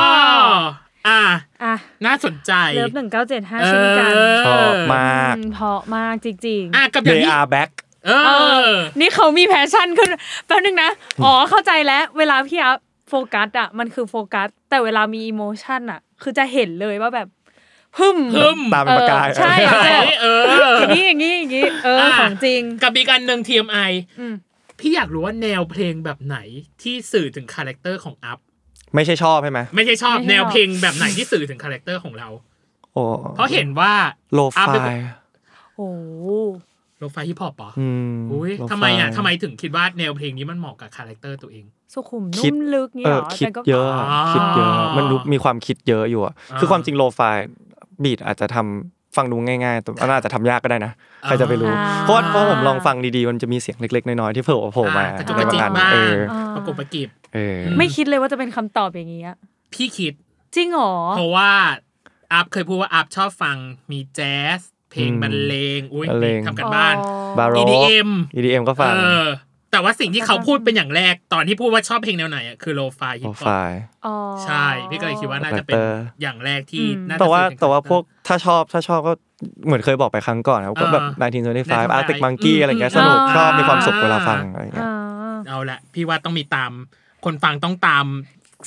อะอะน่าสนใจ love หนึ่งเก้าเจ็ดห้าเช่นกันชอบมากอืมเพราะมากจริงๆอะกับอย่าง They ที่ are back เอเอออ นี่เขามี passion ขึ้นแป๊บนึงนะ อ๋อเข้าใจแล้ว เวลาพี่อัพโฟกัสอะมันคือโฟกัส แต่เวลามี emotion อะ คือจะเห็นเลยว่าแบบ พึมพึมตามเป็นประกายเออใช่ใช่เอออย่างนี้อย่างนี้อย่างนี้เออของจริงกับอีกอันหนึ่ง TMI อืมพี่อยากรู้ว่าแนวเพลงแบบไหนที่สื่อถึงคาแรคเตอร์ของอัพไม่ใช่ชอบใช่ไหมไม่ใช่ชอบไม่ใช่แนวชอบเพลงแบบไหนที่สื่อถึงคาแรคเตอร์ของเราโอ้เพราะเห็นว่าโลอัพฟาเป็นยโอ้ lo-fi hip hop เหรออืมอุ้ย lo-fi ทำไมอะทำไมถึงคิดว่าแนวเพลงนี้มันเหมาะกับคาแรคเตอร์ตัวเองสุขุมคิดนุ่มลึกนี่เอเหรออคิดแต่ก็เยอะอะอ๋อคิดเยอะ มันดูมีความคิดเยอะอยู่อะอ่าคือความจริง lo-fi beat อาจจะทำฟังดูง่ายๆแต่มันอาจจะทำยากก็ได้นะใครจะไปรู้อ่าเพราะว่าเพราะผมลองฟังดีๆมันจะมีเสียงเล็กๆน้อยๆที่โผล่โผล่มาอะกระจุกในกระจิกบางอันบ้างเอออ่าประกบประกิบเออไม่คิดเลยว่าจะเป็นคำตอบอย่างนี้อะพี่คิดจริงเหรอเพราะว่าอัพเคยพูดว่าอัพชอบฟังมีแจ๊สเพลงอืมบรรเลงอุ้ยบรรเลงทำกันบ้านบาโร EDM EDM ก็ฟังเออ แต่ว่าสิ่งที่เขาพูดเป็นอย่างแรก ตอนที่พูดว่าชอบเพลงแนวไหนอะคือ lo-fi hip hop lo-fi อ๋อใช่ พี่ก็เลยคิดว่าน่าจะเป็น Character อย่างแรกที่อืมน่าจะแต่ว่าสื่อถึงแต่ว่าครคพวกถ้าชอบถ้าชอบก็เหมือนเคยบอกไปครั้งก่อนนะก็แบบอ่า1925 Arctic อืม Monkeys อะไรเงี้ยอืมสนุกอ่าชอบมีความสุขเวลาฟังอะไรเงี้ยอ่าเอาละพี่ว่าต้องมีตามคนฟังต้องตาม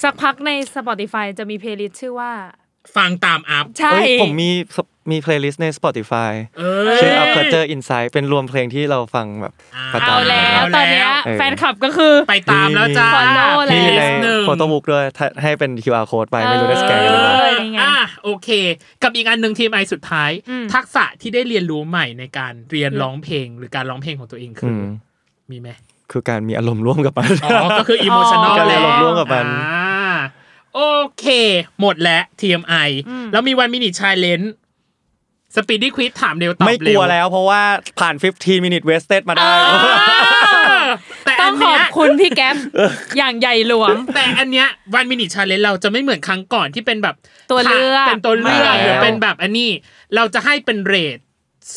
สักพักใน Spotify จะมีเพลย์ลิสต์ชื่อว่า ฟังตามอัพใช่เอ้ยผมมีมีเพลย์ลิสต์ใน Spotify เอ้ยชื่อ Up Culture Insight เป็นรวมเพลงที่เราฟังแบบประจำเอาแล้วเอาแล้วตอนเนี้ยเออแฟนคลับก็คือไปตามแล้วจ้า Follow แล้วมีในลิสต์หนึ่งโฟโต้บุ๊กด้วยถ้าให้เป็น QR code ไปไม่รู้ได้สแกนกันหรือเปล่าเออนี่ไงอะโอเค กับอีกอันหนึ่ง TMI สุดท้ายอืมทักษะที่ได้เรียนรู้ใหม่ในการเรียนร้องเพลงหรือการร้องเพลงของตัวเองคืออมมีไหมคือการมีอารมณ์ร่วมกับมันอ๋อก็คือ emotional การเรียนอารมณ์ร่วมกับมันอ่า โอเค หมดแล้ว TMI แล้วมี One Minute Challenge Speedy Quiz ถามเร็วตอบเร็วไม่กลัวแล้วเพราะว่าผ่าน 15 minute wasted มาได้ แต่ต้อัองนขเนี้อยบคุณพี่แก๊ปอย่างใหญ่หลวง แต่อันเนี้ยวันมินิชาเลนเราจะไม่เหมือนครั้งก่อนที่เป็นแบบตัวเลือก เป็นตัวเลือกมาแล้วหรือเป็นแบบอันนี้ เราจะให้เป็นเรท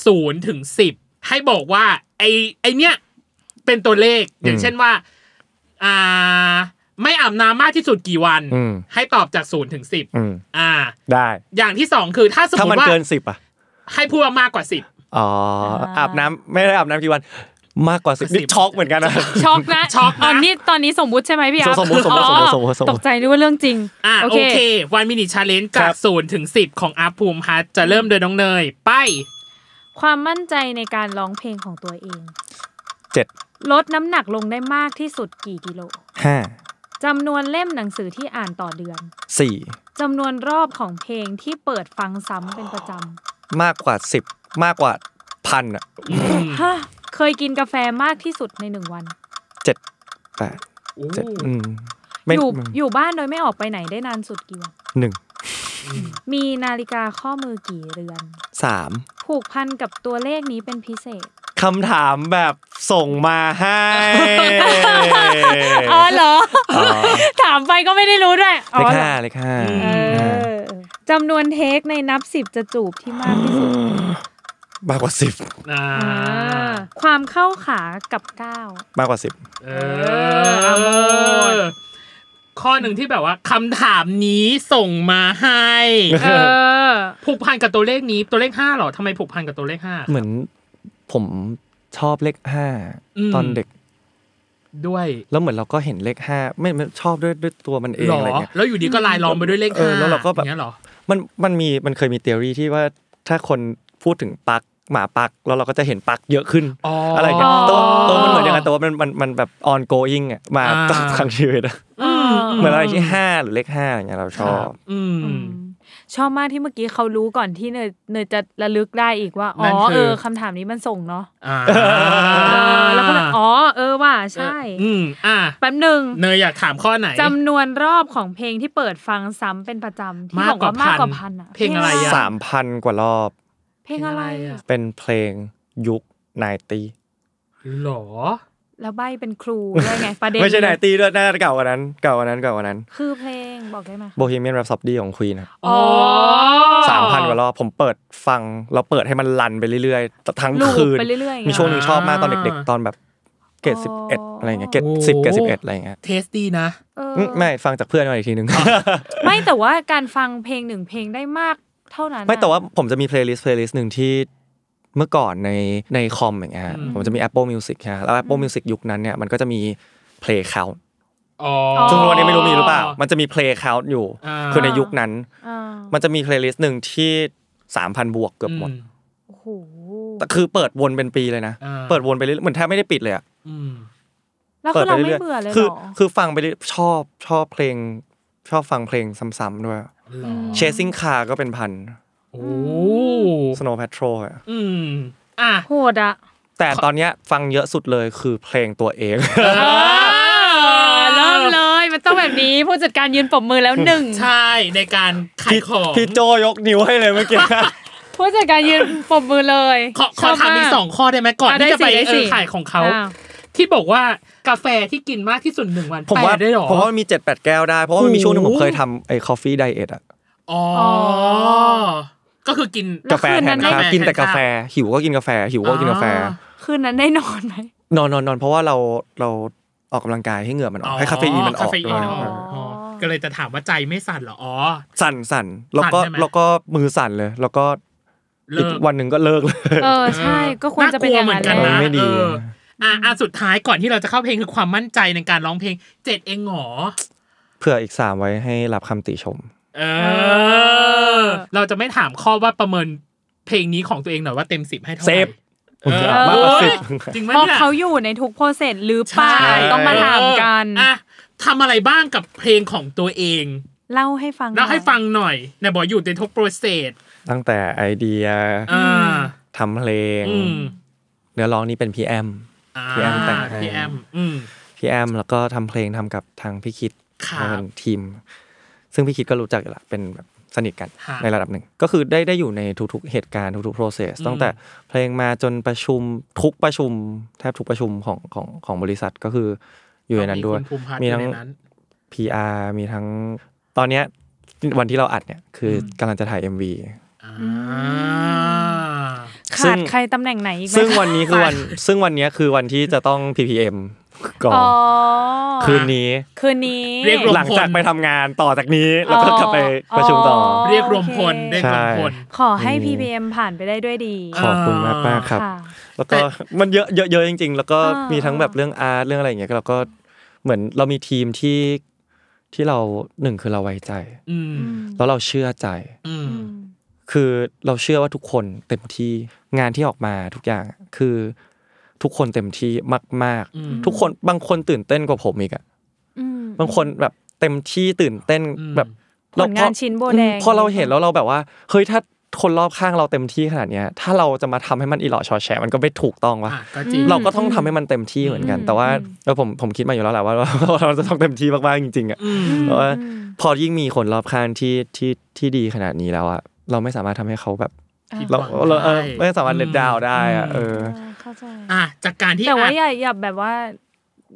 ศูนย์ถึงสิบให้บอกว่า ไอไอเนี้ยเป็นตัวเลขอย่างเช่นว่า อ่า ไม่อาบน้ำมากที่สุดกี่วัน อืม ให้ตอบจากศูนย์ถึงสิบอืม อ่า ได้ อย่างที่สองคือถ้าสมถ้ามติมันว่าเกิน10อะ ให้พูดว่ามากกว่าสิบ อ๋อ อาบน้ำไม่ได้อาบน้ำกี่วัน มากกว่าสิบ10นี่ช็อกเหมือนกันนะ ช็อกนะช็อกนะ ตอนนี้ตอนนี้สมมุติใช่ไหมพี่อาร์ตสมมุติสมมุติสมมุติสมมุติสมมุติ ตกใจนึกว่าเรื่องจริง อ่าโอเคโอเค One Minute Challenge ครัจากศูนย์ถึงสิบของอัพภูมิพัฒน์จะเริ่มโดยน้องเนย ไป ความมั่นใจในการร้องเพลงของตัวเอง เจ็ดลดน้ำหนักลงได้มากที่สุดกี่กิโล ห้า จำนวนเล่มหนังสือที่อ่านต่อเดือนสี่จำนวนรอบของเพลงที่เปิดฟังซ้ำเป็นประจมากกว่าสิบมากกว่าพันอะำฮะเคยกินกาแฟมากที่สุดในหนึ่งวัน เจ็ดแปดเจ็ดอืมไม่อยู่อยู่บ้านโดยไม่ออกไปไหนได้นานสุดกี่วัน หนึ่งมีนาฬิกาข้อมือกี่เรือน สามผูกพันกับตัวเลขนี้เป็นพิเศษ คำถามแบบส่งมาให้อ๋อเหรออ๋อถามไปก็ไม่ได้รู้ด้วยอ๋เลอขเหรห้าอเลขห้าเออจำนวนเทคในนับสิบจะจูบที่มากที่สุดมากกว่าสิบอ่าอ่าความเข้าขากับก้าวมากกว่าสิบเอเอาหมอข้อหนึ่งที่แบบว่าคำถามนี้ส่งมาให้เออผูกพันกับตัวเลขนี้ตัวเลขห้าเหรอทำไมผูกพันกับตัวเลขห้าเหมือน ผมชอบเลขห้าอืม ตอนเด็ก ด้วย แล้วเหมือนเราก็เห็นเลขห้าไม่ไม่ชอบด้วยด้วยตัวมันเองหรออะไรเงี้ย แล้วอยู่ดีก็ลายล้อมไปด้วยเลขเอห้าอแล้วเราก็แบบอย่างเงี้ยเหรอ มันมันมีมันเคยมีทฤษฎีที่ว่าถ้าคนพูดถึงปักหมาปักแล้วเราก็จะเห็นปักเยอะขึ้น อ๋ออ อะไรเงี้ยอ๋อตัวตัวมันเหมือนยังไงแต่ว่ามันมันมันแบบ ongoing อะมาอ่าตลอดทั้งชีวิตอะอืม เหมือนอะไรที่ห้าหรือเลขห้าอย่างเงี้ยเราชอบ อืม อืม ชอบมากที่เมื่อกี้เขารู้ก่อนที่เนยเนยจะระลึกได้อีกว่า อ๋นั่อนคือ เออคำถามนี้มันส่งเนาะอ่าเออแล้วก็เลยอ๋อ เออว่าใช่ อืมอะแป๊บหนึ่งเนยอยากถามข้อไหน จำนวนรอบของเพลงที่เปิดฟังซ้ำเป็นประจำที่มากบอกว่ามากกว่าว่าพัพันนอะเพลงอะไรอะ สามพันกว่ารอบ เพลงอะไรเพลงอะไรอะเป็นเพลงยุคไนตีหรอ แล้วใบเป็นครูด้วยไงประเด็นไม่ใช่ไนตีด้วยน่าจะเก่ากว่านั้น เก่ากว่านั้นเก่ากว่านั้น คือเพลงบอกได้ไหมโบฮีเมียนแรปซอดีของควีนครับอ๋อสามพันกว่ารอบผมเปิดฟังแล้วเปิดให้มัน run ไปเรื่อยๆทั้ง loop คืนไปเรื่อยๆอย่างมีเงี้ยช่วงหนึ่งชอบมากตอนเด็ก ๆ ตอนแบบเกรดอ๋อสิบเอ็ดอะไรเงี้ยเกรดสิบเกรดสิบเอ็ดอะไรเงี้ย taste ดีนะเอออืมไม่ฟังจากเพื่อนมาอีกทีนึงไม่แต่ว่าการฟังเพลงหนึ่งเพลงได้มากเท่านั้นไม่อะแต่ว่าผมจะมีเพลย์ลิสต์เพลย์ลิสต์หนึ่งที่ เมื่อก่อนในในคอมอย่างเงี้ยอืมผมจะมี Apple Music ฮะแล้ว Apple Music ยุคนั้นเนี่ยมันก็จะมี Play Count อ๋อซึ่งวันนี้ไม่รู้มีหรือเปล่า มันจะมี Play Count อยู่อ่าคือในยุคนั้นอ่ามันจะมีเพลย์ลิสต์หนึ่งที่ 3,000 บวกเกือบหมดโอ้โหแต่คือเปิดวนเป็นปีเลยนะอ่าเปิดวนไปเรื่อยเหมือนแทบไม่ได้ปิดเลยอะอืมแล้วเปิคืดอไปเราไม่เบื่อเลยเหรอ เปิดไปเรื่อยๆคือคือฟังไปเรื่อยชอบชอบเพลง ชอบฟังเพลงซ้ำๆด้วยหรอ Chasing Cars ก็เป็นพัน โอ้ Snow Patrol อะอืม อะ โหดอะแต่ตอนเนี้ยฟังเยอะสุดเลยคือเพลงตัวเองเออเริ่มเลยมันต้องแบบนี้ผู้จัดการยืนปรบมือแล้วหนึ่งใช่ในการขายของพี่โจยกนิ้วให้เลยเมื่อกี้ ผู้จัดการยืนปรบมือเลยขอขอถามอีกสองข้อได้ไหมก่อนอะที่จะไปได้สิได้เอสิอขายของเขาอ้าวที่บอกว่ากาแฟที่กินมากที่สุดหนึ่งวันผมว่าแปดได้หรอ ผมว่ามันมีเจ็ดแปดแก้วได้ เพราะว่ามันมีช่วงหนึงผมโอ้โหเคยทำไอ้ coffee diet อะ อ๋อ ก็คือกินกาแฟแทนข้าวกินแต่กาแฟ หิวก็กินกาแฟ หิวก็กินกาแฟอ๋อคืนนั้นได้นอนไหมนอนนอนนอนเพราะว่าเราเราออกกำลังกายให้เหงื่อมันออกให้คาเฟอีนมันออกคาเฟด้อีวยนออกอ๋ออ๋อก็เลยจะถามว่าใจไม่สั่นเหรออ๋อสั่นสั่นแล้วก็สั่นใช่ไหมแล้วก็มือสั่นเลย แล้วก็เลิกอีกวันหนึ่งก็เลิกเลยเออใช่ก็ควรจะเป็นอย่างนั้นกลัวเหมือนกันแหละนะไม่ดีเอออะอะสุดท้ายก่อนที่เราจะเข้าเพลงคือความมั่นใจในการร้องเพลงเจ็ดเองเหรอเผื่ออีกสามไว้ให้รับคำติชม เออ เราจะไม่ถามข้อว่าประเมินเพลงนี้ของตัวเองหน่อยว่าเต็มสิบให้เท่าไหร่ safe เออมากกว่าสิบจริงไหมเพราะเนี่ยเขาอยู่ในทุก process หรือเปล่าใช่ต้องมาถามกันเอออะทำอะไรบ้างกับเพลงของตัวเอง เล่าให้ฟังแล้วให้ฟังหน่อยไหนบอกอยู่ในทุก process ตั้งแต่ไอเดียอ่าทำเพลงอืมเนื้อร้องนี่เป็นพี่แอมอ่าพี่แอมแต่งให้พี่แอมอืมพี่แอมแล้วก็ทำเพลงทำกับทางพี่คิดครับเป็นทีม ซึ่งพี่คิดก็รู้จักอยู่ละเป็นแบบสนิทกันฮะในระดับหนึ่ง ก็คือได้ได้อยู่ในทุกๆเหตุการณ์ทุกๆ process อืมตั้งแต่เพลงมาจนประชุมทุกประชุมแทบทุกประชุมของของของบริษัทก็คืออยู่ในนั้นด้วย มีคุณภูมิพัฒน์มีอยู่ทั้งในนั้น PR มีทั้งตอนเนี้ยวันที่เราอัดเนี่ยคืออมกำลังจะถ่าย MV อ่าซึ่ขางดใครตำแหน่งไหนอีกไหมซึ่งคะวันนี้คือวันซึ่งวันเนี้ยคือวันที่จะต้อง PPM ก่อนอ๋อคืนนี้ คืนนี้ เรียกรวมหลังจากไปทำงานต่อจากนี้ แล้วก็กลับไปประชุมต่ออเรียกรวมพลโอเคเรียกรวมพลขอให้อืม PPM ผ่านไปได้ด้วยดี ขอบคุณมากมากๆครับค่ะแล้วก็มันเยอะเยอะเยอะจริง ๆ แล้วก็อ่ามีมีทั้งแบบเรื่องอาร์ตเรื่องอะไรอย่างเงี้ยก็เราก็เหมือนเรามีทีมที่ที่เราหนึ่งคือเราไว้ใจอืมแล้วเราเชื่อใจอืมคือเราเชื่อว่าทุกคนเต็มที่งานที่ออกมาทุกอย่างอะคือ ทุกคนเต็มที่มากอืมๆทุกคนบางคนตื่นเต้นกว่าผมอีกอะอืมบางคนแบบเต็มที่ตื่นเต้นอืมแบบผลงานชิ้นโบแดงพอเราเห็นแล้วเราแบบว่าเฮ้ยถ้าคนรอบข้างเราเต็มที่ขนาดเนี้ยถ้าเราจะมาทำให้มันอีหลอชอแฉมันก็ไม่ถูกต้องวะอะก็จริงเราก็ต้องทำให้มันเต็มที่เหมือนกัน แต่ว่าเออผมผมคิดมาอยู่แล้วแหละว่าว่าเราจะต้องเต็มที่มากๆจริงๆอะอืมเพราะว่าพอยิ่งมีคนรอบข้างที่ที่ที่ดีขนาดนี้แล้วอะเราไม่สามารถทำให้เขาแบบผิดหเราวังเราเออได้ไม่สามารถเลดดาวได้อะเออ เออเข้าใจอะจากการที่แต่ว่าอะอย่าอย่าแบบว่า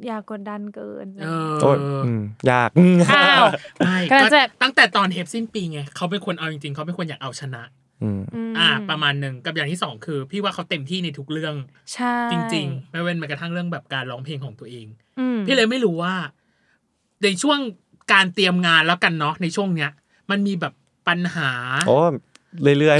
อย่ากดดันเกินเออโอ้ยอืมยากอ้าวไม่กำลัก็งจะ ตั้งแต่ตอนเทปสิ้นปีไงเขาเป็นคนเอาจริงๆเขาเป็นคนอยากเอาชนะ อืม มอ่า ประมาณหนึ่งกับอย่างที่สองคือ พี่ว่าเขาเต็มที่ในทุกเรื่องใช่จริง ๆ ไม่เว้นแม้กระทั่งเรื่องแบบการร้องเพลงของตัวเอง อืมพี่เลยไม่รู้ว่า ในช่วงการเตรียมงานแล้วกันเนาะในช่วงเนี้ย มันมีแบบปัญหา โอ้ เรื่อย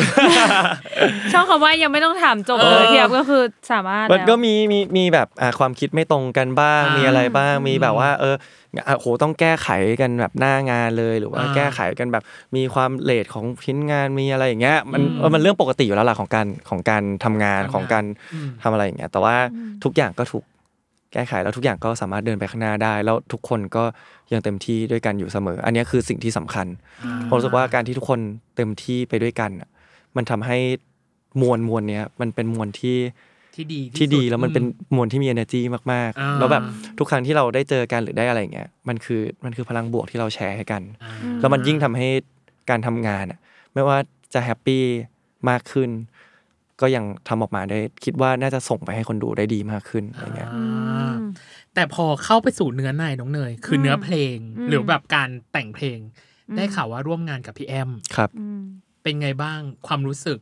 ชอบคำว่ายังไม่ต้องถามจบเอเลอยเทียบก็คือสามารถๆมันก็แล้วมีมีมีแบบอ่าความคิดไม่ตรงกันบ้างอ่ามีมีอะไรบ้างอืมมีแบบว่า เอออะโหต้องแก้ไขกันแบบหน้างานเลยหรือว่าอ่าแก้ไขกันแบบมีความเลทของชิ้นงานมีอะไรอย่างเงี้ยมันอืมเออมันเรื่องปกติอยู่แล้วล่ะของการของการทำงานทำงานของการอืมทำอะไรอย่างเงี้ยแต่ว่าทุกอย่างก็ถูก แก้ไขแล้วทุกอย่างก็สามารถเดินไปข้างหน้าได้ แล้วทุกคนก็ยังเต็มที่ด้วยกันอยู่เสมอ อันเนี้ยคือสิ่งที่สำคัญผมรู้สึกว่าการที่ทุกคนเต็มที่ไปด้วยกันอะมันทำให้มวลมวลเนี้ยมันเป็นมวลที่ที่ดีที่ดีสุแล้วมันเป็นอืมวลที่มี energy มากอ่าๆแล้วแบบทุกครั้งที่เราได้เจอกันหรือได้อะไรอย่างเงี้ยมันคือมันคือพลังบวกที่เราแชร์ให้กันอ่าแล้วมันยิ่งทำให้การทำงานอะไม่ว่าจะแฮปปี้มากขึ้น ก็ยังทำออกมาได้คิดว่าน่าจะส่งไปให้คนดูได้ดีมากขึ้นอะไรเงี้ยอ่าแต่พอเข้าไปสู่เนื้อในน้องเนย คือเนื้อเพลง หรือแบบการแต่งเพลง ได้ข่าวว่าร่วมงานกับพี่แอมครับอืมเป็นไงบ้างความรู้สึก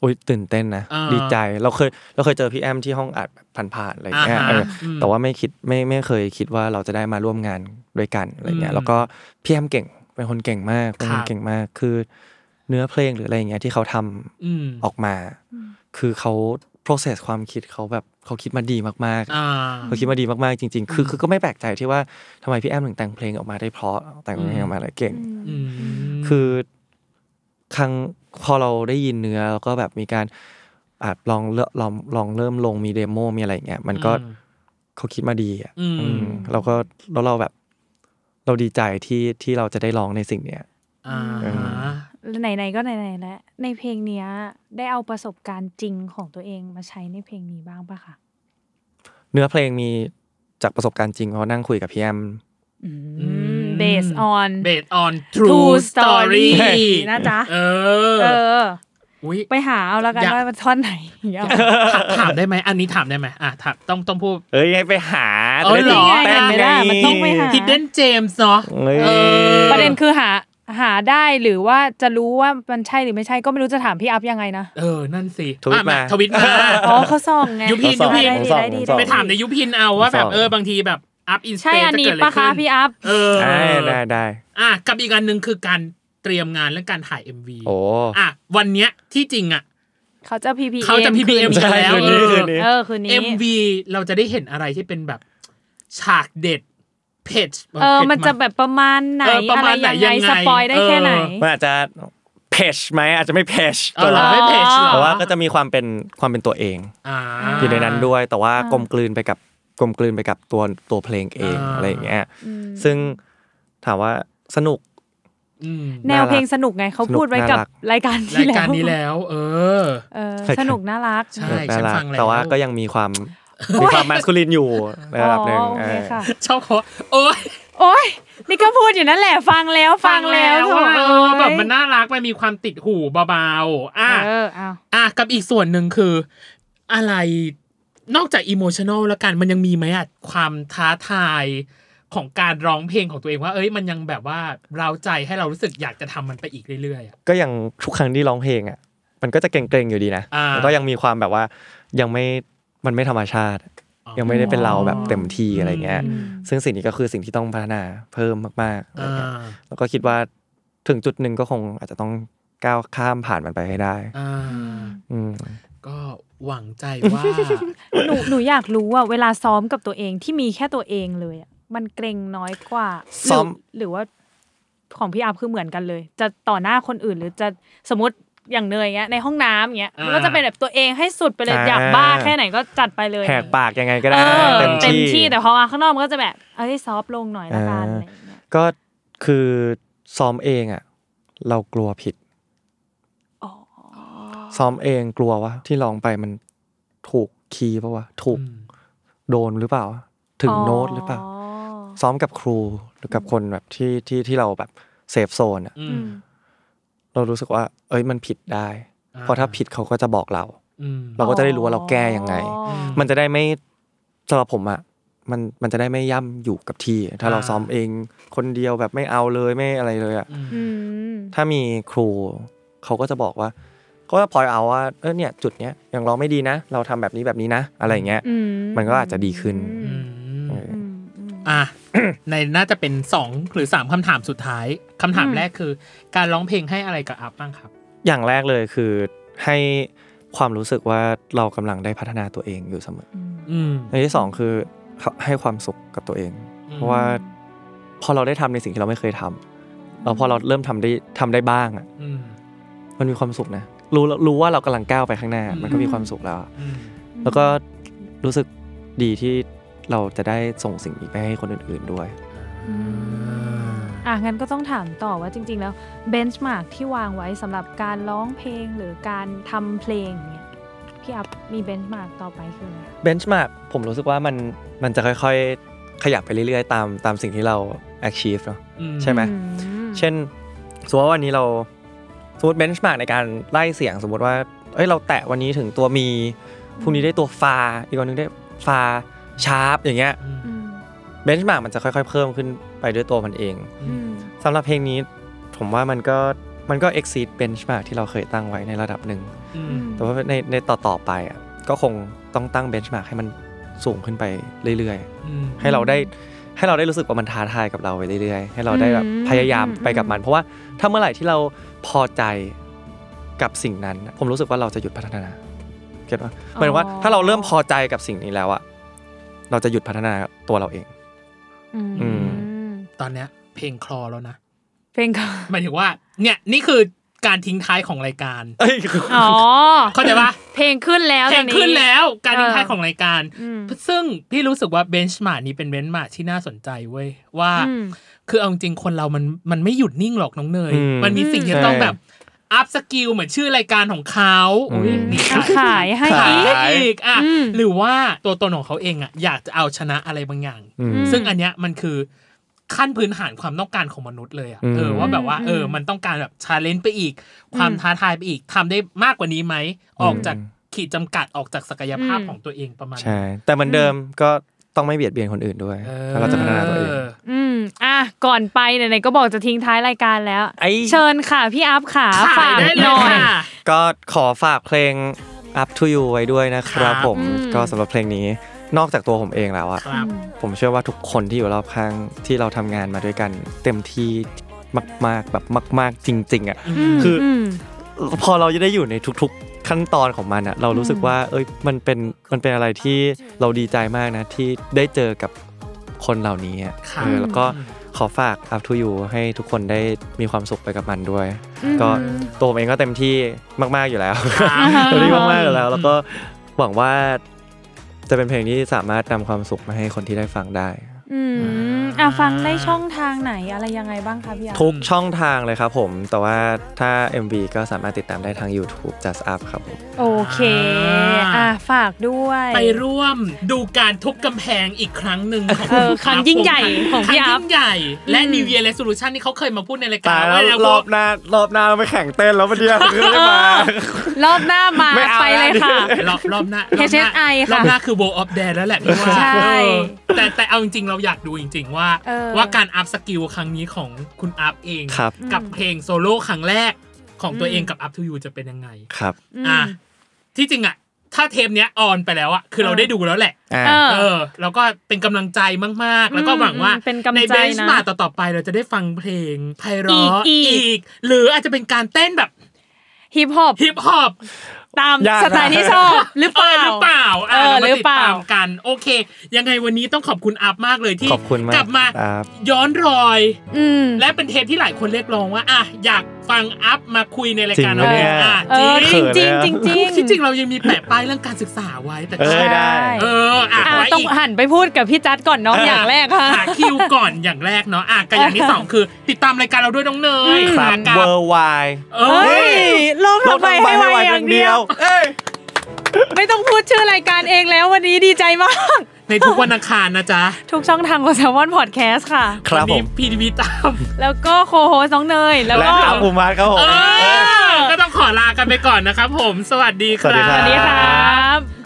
โอ้ยตื่นเต้นนะอ่าดีใจเราเคยเราเคยเจอพี่แอมที่ห้องอัดแบบผ่านๆอะไรเงี้ยอ่าฮะเอออมแต่ว่าไม่คิดไม่ไม่เคยคิดว่าเราจะได้มาร่วมงานด้วยกันอะไรเงี้อืยมแล้วก็พี่แอมเก่งเป็นคนเก่งมากเป็นคครับนเก่งมากคือ เนื้อเพลงหรืออะไรอย่างเงี้ยที่เขาทำอืมออกมา คือเขา process ความคิดเขาแบบเขาคิดมาดีมากๆอ่าเขาคิดมาดีมากๆจริง ๆ คือคือก็ไม่แปลกใจที่ว่าทำไมพี่แอมถึงแต่งเพลงออกมาได้เพราะแต่งเพลงออกมาได้เก่งอืมคือครั้งพอเราได้ยินเนื้อแล้วก็แบบมีการอะลองเลือกลองลองเริ่มลงมีเดโมมีอะไรอย่างเงี้ยมันก็อืมเขาคิดมาดีอะอืมอืมเราก็แล้วเราแบบ เราดีใจที่ที่เราจะได้ร้องในสิ่งเนี้ยอ่าอืม ไหนๆก็ไหนๆแล้วในเพลงเนี้ย ได้เอาประสบการณ์จริงของตัวเองมาใช้ในเพลงนี้บ้างปะคะเนื้อเพลงมีจากประสบการณ์จริงเพราะนั่งคุยกับพี่แอมเบสออน based on true True story Story นะจ๊ะ เออ เอออุ้ยไปหาเอาแล้วกันอยากว่ามันท่อนไหนอย่างเงี้ยถามถามได้ไหมอันนี้ถามได้ไหมอะถามต้องต้องพูด เอ้ยให้ไปหาอ๋อเหรอจะได้ตื่นเต้นเห็นไหมล่ะมันต้องไปหา hidden gems เนาะเอ้ยเออประเด็นคือหา หาได้หรือว่าจะรู้ว่ามันใช่หรือไม่ใช่ก็ไม่รู้จะถามพี่อัพยังไงนะเออ นั่นสิทวิตอะมาทวิตมา อ๋อเขาส่องไงยุพินยุพินได้ดีได้ดีส่องไปถามในยุพินเอาว่าแบบส่องเออบางทีแบบอัพอินสใช่เตอันจะนี้เกิดอะไรปะคะขึ้นพี่อัพเออได้ได้ได้อะกับอีกอันหนึ่งคือการเตรียมงานและการถ่าย MV โอ้อะวันเนี้ยที่จริงอะเขาจะ PPM เขาจะ PPM คืนกันแล้วคืนนี้เออคืนนี้เออคืนนี้ MV เราจะได้เห็นอะไรที่เป็นแบบฉากเด็ด เพจเออมันจะแบบประมาณไหนเออประอะไรมาณไหนยังไงยังไงสปอยได้แค่ไหนเออมันอาจจะเพจไหมอาจจะไม่เพจเออเหรอไม่เพจเหรอแต่ว่าก็จะมีความเป็นความเป็นตัวเองอ่าอยู่ในนั้นด้วยแต่ว่าอ่ากลมกลืนไปกับกลมกลืนไปกับตัวตัวเพลงเองอ่าอะไรอย่างเงี้ยอืมซึ่งถามว่าสนุกอืมแนวเพลงสนุกไงเขาพูดไว้กับน่ารักรายการราที่ยแล้วการนี้แล้ว เออเออรายการสนุกน่ารักใช่น่าฉันรัฟักงแล้วแต่ว่าก็ยังมีความ มีความแมสคูลินอยู่ในระดับหนึ่งอ๋อโอเคเออค่ะชอบเขาโอ้ยโอ้ยนี่ก็พูดอยู่นั่นแหละฟังแล้วฟังแล้วว่าเอโถ่อแบบมันน่ารักมันมีความติดหูเบาๆอะเออเอาอะกับอีกส่วนหนึ่งคือ อะไรนอกจากอิโมชันอลแล้วกันมันยังมีไหมอะความท้าทายของการร้องเพลงของตัวเองว่า เอ้ยมันยังแบบว่าเราใจให้เรารู้สึกอยากจะทำมันไปอีกเรื่อยๆอะก็ยังทุกครั้งที่ร้องเพลงอะมันก็จะเกรงๆอยู่ดีนะอ่ามัมันก็ยังมีความแบบว่ายังไม่ มันไม่ธรรมชาติ ยังไม่ได้เป็นเราแบบเต็มที่อะไรเงี้ยอืมซึ่งสิ่งนี้ก็คือสิ่งที่ต้องพัฒนาเพิ่มมากๆอะไรอ่เงี้ยาแล้วก็คิดว่าถึงจุดหนึ่งก็คงอาจจะต้องก้าวข้ามผ่านมันไปให้ได้อ่าอืมก็หวังใจว่าหนูหนูอยากรู้ว่าเวลาซ้อมกับตัวเองที่มีแค่ตัวเองเลยอะมันเกรงน้อยกว่าหรืซ้อมหรือว่าของพี่อัพคือเหมือนกันเลย จะต่อหน้าคนอื่นหรือจะสมมติ อย่างเนยเงี้ยในห้องน้ำเงี้ยอ่ามัมันก็จะเป็นแบบตัวเองให้สุดไปเลยอ่าอยากบ้าแค่ไหนก็จัดไปเลยแหกปากยังไงก็เอได้อเต็มเต็มที่ที่แต่พอมาข้างนอกมันก็จะแบบเอ้ยซอฟต์ลงหน่อยละกันอ่าอะไรอย่างเงี้ยก็คือซ้อมเองอะ เรากลัวผิดอ๋อซ้อมเองกลัวว่าที่ร้องไปมันถูกคีย์ปะวะถูกโดนหรือเปล่า ถึงโน้ตหรือเปล่า ซ้อมกับครูหรือกับคนแบบที่ที่ที่เราแบบเซฟโซนอะอือืมม เรารู้สึกว่า เอ้ยมันผิดได้อ่าเพราะถ้าผิดเขาก็จะบอกเราอืมเราก็จะได้รู้ว่าเราแก้ยังไงอ๋อมันจะได้ไม่สำหรับผมอะมันมันจะได้ไม่ย่ำอยู่กับที่ ถ้าเราอ่าซ้อมเองคนเดียวแบบไม่เอาเลยไม่อะไรเลยอะอืมอืมถ้ามีครูเขาก็จะบอกว่าเขาจะพอยเอาว่าเออเนี่ยจุดเนี้ยยังร้องไม่ดีนะ เราทำแบบนี้แบบนี้นะ อะไรอย่างเงี้ยอืมันก็อาจจะดีขึ้น อืมอะในน่าจะเป็นสองหรือสามคำถามสุดท้ายคำถามอืมแรกคือ การร้องเพลงให้อะไรกับอัพบ้างครับ อย่างแรกเลยคือให้ความรู้สึกว่าเรากำลังได้พัฒนาตัวเองอยู่เสมออืมอันที่สองคือให้ความสุขกับตัวเองอืมเพราะว่าพอเราได้ทำในสิ่งที่เราไม่เคยทำแล้วพอเราเริ่มทำได้ทำได้บ้างอะอืมมันมีความสุขนะรู้รู้ว่าเรากำลังก้าวไปข้างหน้าอืมมันก็มีความสุขแล้วอะอืมแล้วก็รู้สึกดีที่ เราจะได้ส่งสิ่งนี้ไปให้คนอื่นๆด้วยอะงั้นก็ต้องถามต่อว่าจริง ๆ แล้วเบนช์มาร์กที่วางไว้สำหรับการร้องเพลงหรือการทำเพลงเนี่ยพี่อัพมีเบนช์มาร์กต่อไปคืออะไรbenchmark ผมรู้สึกว่ามันมันจะค่อยๆ ขยับไปเรื่อยๆ ตามตามสิ่งที่เรา achieve เนาะอืมใช่ไหมอืมเช่นสมมติว่าวันนี้เราสมมติ benchmark ในการไล่เสียงสมมติว่าเอ้ยเราแตะวันนี้ถึงตัวมีพรุ่งนี้ได้ตัวฟาอีกวันหนึ่งได้ฟา sharp อย่างเงี้ยอืมอืม benchmark มันจะค่อยๆ เพิ่มขึ้นไปด้วยตัวมันเองอืมสำหรับเพลงนี้ผมว่ามันก็มันก็ exceed benchmark ที่เราเคยตั้งไว้ในระดับหนึ่งอืมแต่ว่าในในต่อต่อๆไปอะก็คงต้องตั้ง benchmark ให้มันสูงขึ้นไปเรื่อยอืมๆให้เราได้ให้เราได้รู้สึกว่ามันท้าทายกับเราไปเรื่อยๆ ให้เราได้แบบพยายามไปกับมัน เพราะว่าถ้าเมื่อไหร่ที่เราพอใจกับสิ่งนั้น ผมรู้สึกว่าเราจะหยุดพัฒนา เก็ตปะหมายถึงว่าถ้าเราเริ่มพอใจกับสิ่งนี้แล้วอะ เราจะหยุดพัฒนาตัวเราเองอืมอืมตอนเนี้ย เพลงคลอแล้วนะ เพลงก็หมายถึงว่า เนี่ยนี่คือการทิ้งท้ายของรายการเอ้ยอ๋อเข้าใจปะเพลงขึ้นแล้วเพลงตอนนี้ขึ้นแล้ว การทิ้งท้ายเออของรายการอืมซึ่งพี่รู้สึกว่า benchmark นี้เป็น benchmark ที่น่าสนใจเว้ยว่าอืมคือเอาจริงๆคนเรามันมันไม่หยุดนิ่งหรอกน้องเนยอืมมันมีสิ่งที่ใช่ต้องแบบ upskill เหมือนชื่อรายการของเขาอุ๊ยอืมนี่อะขายให้ขายอีกอีกอะอืมหรือว่าตัวตนของเขาเองอะอยากจะเอาชนะอะไรบางอย่างอืมมซึ่งอันเนี้ยมันคือขั้นพื้นฐานความต้องการของมนุษย์เลยอะอืมเออว่าแบบว่าอืมเออมันต้องการแบบชาเลนจ์ไปอีก ความอืมท้าทายไปอีกทำได้มากกว่านี้ไหมออกจากขีดจำกัดออกจากศักยภาพอืมของตัวเองประมาณใช่แต่เหมือนเดิมก็ ต้องไม่เบียดเบียนคนอื่นด้วยออถ้าเราจะพัฒนาตัวเองอืมอะก่อนไปไหนๆก็บอกจะทิ้งท้ายรายการแล้วไอ้เชิญค่ะพี่อัพขาขายฝากได้หเลยน่อยค่ะก็ขอฝากเพลง Up to You ไว้ด้วยนะครับครับผมอืมก็สำหรับเพลงนี้นอกจากตัวผมเองแล้วอะครับผมเชื่อว่าทุกคนที่อยู่รอบข้างที่เราทำงานมาด้วยกัน เต็มที่มาก ๆแบบมาก ๆจริง ๆอะมคืออมพอเราจะได้อยู่ในทุก ๆ ขั้นตอนของมันอะเรารู้สึกว่า เอ้ยมันเป็นมันเป็นอะไรที่เราดีใจมากนะที่ได้เจอกับคนเหล่านี้อะครับเออแล้วก็ขอฝาก Up to You ให้ทุกคนได้มีความสุขไปกับมันด้วยอืมก็ตัวผมเองก็เต็มที่มากๆอยู่แล้วครับเต็มที่มากๆอยู่แล้ว แล้วก็หวังว่าจะเป็นเพลงที่สามารถนำความสุขมาให้คนที่ได้ฟังได้ อืม อะฟังได้ช่องทางไหนอะไรยังไงบ้างคะพี่อัพทุกช่องทางเลยครับผม แต่ว่าถ้า MV ก็สามารถติดตามได้ทาง YouTube Just Up ครับผม โอเค อะฝากด้วย ไปร่วมดูการทุบกำแพงอีกครั้งหนึ่งของเออครั้งยิ่งใหญ่ของพี่ครั้อัพ ยิ่งใหญ่ และอืม New Year Resolution ที่เขาเคยมาพูดในรายการตายแล้วไนะรอบหน้ารอบหน้าเราไปแข่งเต้นแล้ววันเดียวคือไม่มา รอบหน้ามาไม่เอาไปเลยค่ะ รอบรอบหน้ารอบหน้า HSI ค่ะรอบหน้าคือ World of Dance แล้วแหละพี่ว่าใช่เออแต่แต่เอาจริงๆ เราอยากดูจริง ๆ ว่าเออว่าการ upskill ครั้งนี้ของคุณอัพเองครับกับเพลงโซโล่ครั้งแรกของตัวเองกับ Up to You จะเป็นยังไงครับอืมอะที่จริงอะถ้าเทปเนี้ย on ไปแล้วอะคือเราเออได้ดูแล้วแหละอ่าเออเออ แล้วก็เป็นกำลังใจมากๆ แล้วก็หวังว่าอืมเป็นกำลังใจนะใน benchmark ต่อๆไปเราจะได้ฟังเพลงไพเราะอีกอีกอีก หรืออาจจะเป็นการเต้นแบบฮิปฮอปฮิปฮอป ตามยากนะสไตล์ที่ชอบหรือเปล่าหรือเปล่าเออเราหมารือติดเปล่าตามกัน โอเค ยังไงวันนี้ต้องขอบคุณอัพมากเลยที่ขอบคุณมากกลับมาครับย้อนรอยอืมและเป็นเทปที่หลายคนเรียกร้องว่าอะอยากฟังอัพมาคุยในรายการจริงปะเนี่ยอะเออจจริริงงจริงจริงที่จริงเรายังมีแปะป้ายเรื่องการศึกษาไว้แต่เออได้เอออะอะไว้ต้องอีกหันไปพูดกับพี่จัดก่อนเน้องเออออย่างแรกค่ะหาคิวก่อนอย่างแรกเนาะอะกับอย่างที่สองคือติดตามรายการเราด้วยน้องเนยครับกับ Worldwide เอเฮ้อยลองทำไมให้ไวอย่างเดียวเอ้ยไม่ต้องพูดชื่อรายการเองแล้ววันนี้ดีใจมาก ในทุกวันอังคารนะจ๊ะ ทุกช่องทางของ s ซ l m o n Podcast ค่ะครับวันผนี้มพีทีวีตาม แล้วก็โคโฮสน้องเนย แล้วและก็อาภูมิมาครับผมเออก็ต้องขอลากันไปก่อนนะครับผม สวัสดีคสวัสดีรัครับ สวัสดีค่ะ